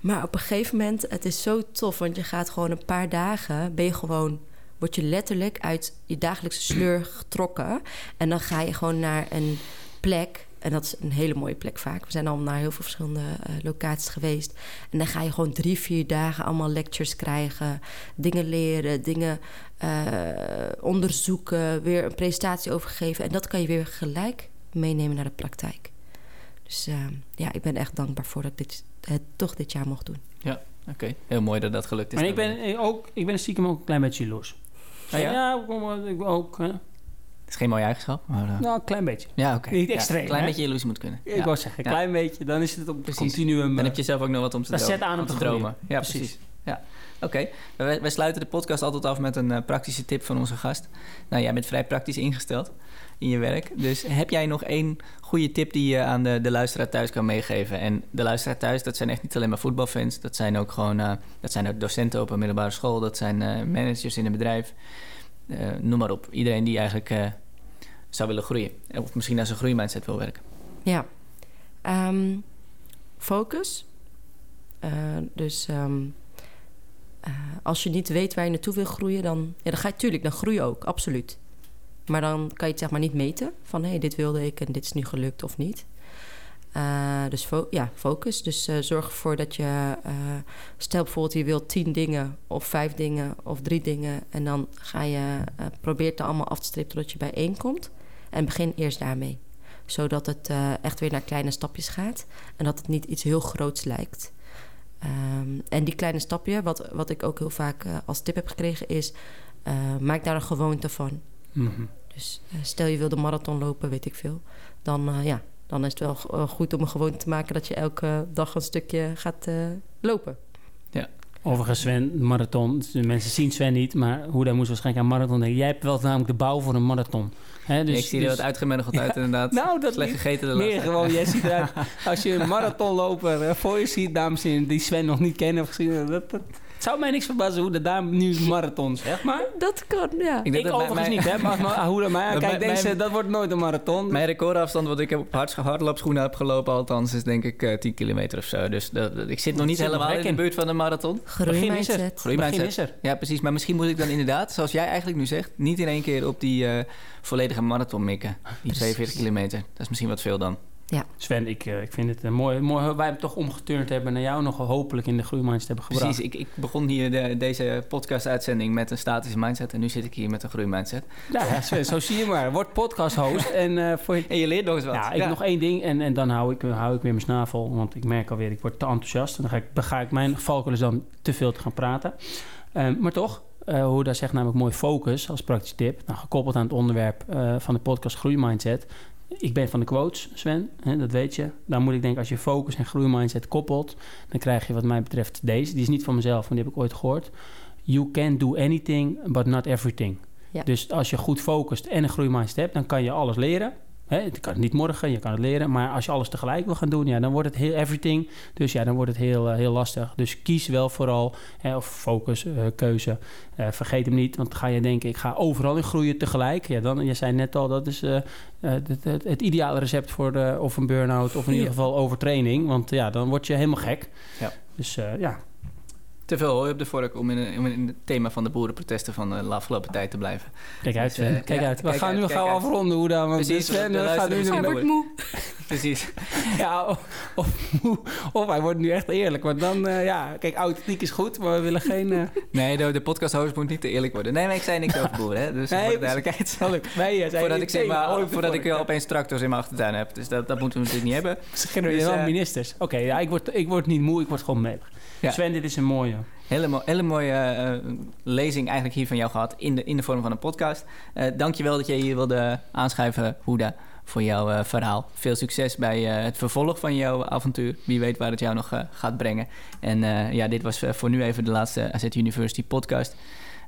Speaker 1: Maar op een gegeven moment, het is zo tof, want je gaat gewoon een paar dagen, ben je gewoon, word je letterlijk uit je dagelijkse sleur getrokken. En dan ga je gewoon naar een plek. En dat is een hele mooie plek vaak. We zijn al naar heel veel verschillende eh, locaties geweest. En dan ga je gewoon drie, vier dagen allemaal lectures krijgen. Dingen leren, dingen eh, onderzoeken. Weer een presentatie overgeven. En dat kan je weer gelijk meenemen naar de praktijk. Dus eh, ja, ik ben echt dankbaar voor dat ik dit, het toch dit jaar mocht doen.
Speaker 2: Oké, heel mooi dat dat gelukt is.
Speaker 3: Maar ik ben, eh, ook, ik ben stiekem ook een klein beetje jaloers.
Speaker 2: Oh ja?
Speaker 3: ja, maar, ik ook. hè.
Speaker 2: Het is geen mooie eigenschap, maar... eh,
Speaker 3: Nou, een klein beetje.
Speaker 2: ja, oké.
Speaker 3: niet
Speaker 2: Ja,
Speaker 3: extreem,
Speaker 2: Een klein
Speaker 3: hè?
Speaker 2: beetje jaloers moet kunnen.
Speaker 3: Ik
Speaker 2: Ja.
Speaker 3: wou zeggen, een
Speaker 2: Ja.
Speaker 3: klein beetje, dan is het op het continuum.
Speaker 2: Dan
Speaker 3: eh,
Speaker 2: heb je zelf ook nog wat om te
Speaker 3: Dat
Speaker 2: dromen.
Speaker 3: zet aan om te
Speaker 2: dromen. Ja,
Speaker 3: Precies.
Speaker 2: precies. Ja. Oké, wij, wij sluiten de podcast altijd af met een eh, praktische tip van onze gast. Nou, jij bent vrij praktisch ingesteld in je werk. Dus heb jij nog één goede tip die je aan de, de luisteraar thuis kan meegeven? En de luisteraar thuis, dat zijn echt niet alleen maar voetbalfans. Dat zijn ook gewoon eh, dat zijn ook docenten op een middelbare school. Dat zijn eh, managers in een bedrijf. Eh, noem maar op. Iedereen die eigenlijk zou willen groeien. Of misschien naar zijn groeimindset wil werken.
Speaker 1: Ja. Ehm, focus. Dus ehm, eh, als je niet weet waar je naartoe wil groeien, dan, ja, dan ga je tuurlijk, dan groei ook, absoluut. Maar dan kan je het zeg maar niet meten van hé, dit wilde ik en dit is nu gelukt of niet. Eh, dus ja, focus. Dus eh, zorg ervoor dat je, eh, stel bijvoorbeeld je wilt tien dingen of vijf dingen of drie dingen en dan ga je, probeer het allemaal af te strepen totdat je bij één komt. En begin eerst daarmee zodat het echt weer naar kleine stapjes gaat. En dat het niet iets heel groots lijkt. Ehm, en die kleine stapje, wat, wat ik ook heel vaak als tip heb gekregen, is... maak daar een gewoonte van.
Speaker 3: mhm.
Speaker 1: Dus eh, stel je wil de marathon lopen, weet ik veel. Dan, eh, ja, dan is het wel eh, goed om een gewoonte te maken... dat je elke dag een stukje gaat eh, lopen.
Speaker 3: Overigens, Sven, marathon. De mensen zien Sven niet, maar hoe daar moest waarschijnlijk aan marathon denken. Jij hebt wel namelijk de bouw voor een marathon. Hè, dus,
Speaker 2: ik zie er
Speaker 3: dus-
Speaker 2: wat uitgemergeld uit inderdaad.
Speaker 3: Nou, dat
Speaker 2: Slecht gegeten de
Speaker 3: Meer
Speaker 2: laatste.
Speaker 3: gewoon, jij ziet eruit. Als je een marathonloper voor je ziet, dames en heren, die Sven nog niet kennen of gezien dat, dat, het zou mij niks verbazen hoe de dame nu marathon zeg maar.
Speaker 1: Dat kan, ja.
Speaker 3: Ik,
Speaker 2: denk dat mijn-
Speaker 3: overigens
Speaker 2: mijn-
Speaker 3: niet, hè. Maar, maar hoe dat mij
Speaker 2: Dat
Speaker 3: Kijk,
Speaker 2: mijn-
Speaker 3: deze,
Speaker 2: mijn-
Speaker 3: dat wordt nooit een marathon.
Speaker 2: Mijn recordafstand wat ik heb op hard, hardloopschoenen heb gelopen, althans, is denk ik eh 10 kilometer of zo. Dus dat, dat- ik zit nog niet
Speaker 3: zit nog
Speaker 2: helemaal in de buurt van de marathon.
Speaker 3: Begin is er.
Speaker 1: Groeimindset.
Speaker 2: Groeimindset.
Speaker 3: Begin is er.
Speaker 2: Ja, precies. Maar misschien moet ik dan inderdaad, zoals jij eigenlijk nu zegt, niet in één keer op die eh, volledige marathon mikken. Die 42 kilometer. Dat is misschien wat veel dan.
Speaker 3: Sven, ik, eh, ik vind het een mooi, mooi. Wij hebben toch omgeturnd hebben naar jou nog hopelijk in de groeimindset hebben gebracht.
Speaker 2: Precies. Ik, ik begon hier de, deze podcast-uitzending met een statische mindset. En nu zit ik hier met een groeimindset.
Speaker 3: Ja, ja, Sven, zo zie je maar. Word podcast host en eh, voor je
Speaker 2: En je leert nog eens wat.
Speaker 3: Ja, ik nog één ding en, en dan hou ik, hou ik weer mijn snavel. Want ik merk alweer, ik word te enthousiast. En dan ga ik, ga ik mijn valkuil is dan te veel te gaan praten. Ehm, maar toch, eh, hoe daar zegt namelijk mooi focus als praktische tip. Nou, gekoppeld aan het onderwerp eh, van de podcast Groeimindset. Ik ben van de quotes, Sven, hè, dat weet je. Dan moet ik denken, als je focus en groeimindset koppelt... dan krijg je wat mij betreft deze. Die is niet van mezelf, maar die heb ik ooit gehoord. You can do anything, but not everything.
Speaker 1: Ja.
Speaker 3: Dus als je goed focust en een groeimindset hebt... dan kan je alles leren. Hè, je kan het niet morgen, je kan het leren. Maar als je alles tegelijk wil gaan doen, ja, dan wordt het heel everything. Dus ja, dan wordt het heel, heel lastig. Dus kies wel vooral, hè, of focus, keuze. vergeet hem niet, want ga je denken, ik ga overal in groeien tegelijk. Ja, dan, je zei net al, dat is het, het, het, ideale recept voor de, of een burn-out of in ieder geval overtraining. Want ja, dan word je helemaal gek. Ja. Dus ja,
Speaker 2: te veel hooi op de vork om in, in het thema van de boerenprotesten van de afgelopen tijd te blijven.
Speaker 3: Kijk uit, dus, uh, kijk uit. We gaan nu gauw afronden hoe dan. Want Precies, Sven
Speaker 1: we gaat nu hij wordt moe.
Speaker 2: Precies.
Speaker 3: ja, of, of, of, hij wordt nu echt eerlijk. Want dan, uh, ja, kijk, authentiek is goed, maar we willen geen... Uh...
Speaker 2: Nee, de, de podcast-host moet niet te eerlijk worden. Nee, maar ik zei niks over boeren, hè. Dus nee, voor de duidelijkheid.
Speaker 3: Nee,
Speaker 2: voordat ik, zeg maar, voordat ik opeens tractors in mijn achtertuin heb. Dus dat, dat moeten we natuurlijk niet hebben.
Speaker 3: Ze geen dus, ministers. Oké, ja, ik word, ik word niet moe, ik word gewoon melig. Sven, dit is een mooie.
Speaker 2: Hele, hele mooie uh, lezing eigenlijk hier van jou gehad in de, in de vorm van een podcast. Uh, dankjewel dat je hier wilde aanschuiven, Hoeda, voor jouw uh, verhaal. Veel succes bij het vervolg van jouw avontuur. Wie weet waar het jou nog gaat brengen. En ja, dit was voor nu even de laatste AZ University podcast.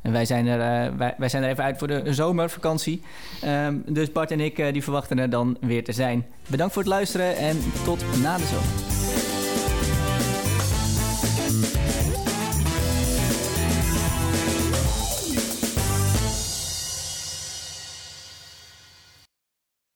Speaker 2: En wij zijn, er, wij, wij, zijn er even uit voor de zomervakantie. Um, dus Bart en ik die verwachten er dan weer te zijn. Bedankt voor het luisteren en tot na de zomer.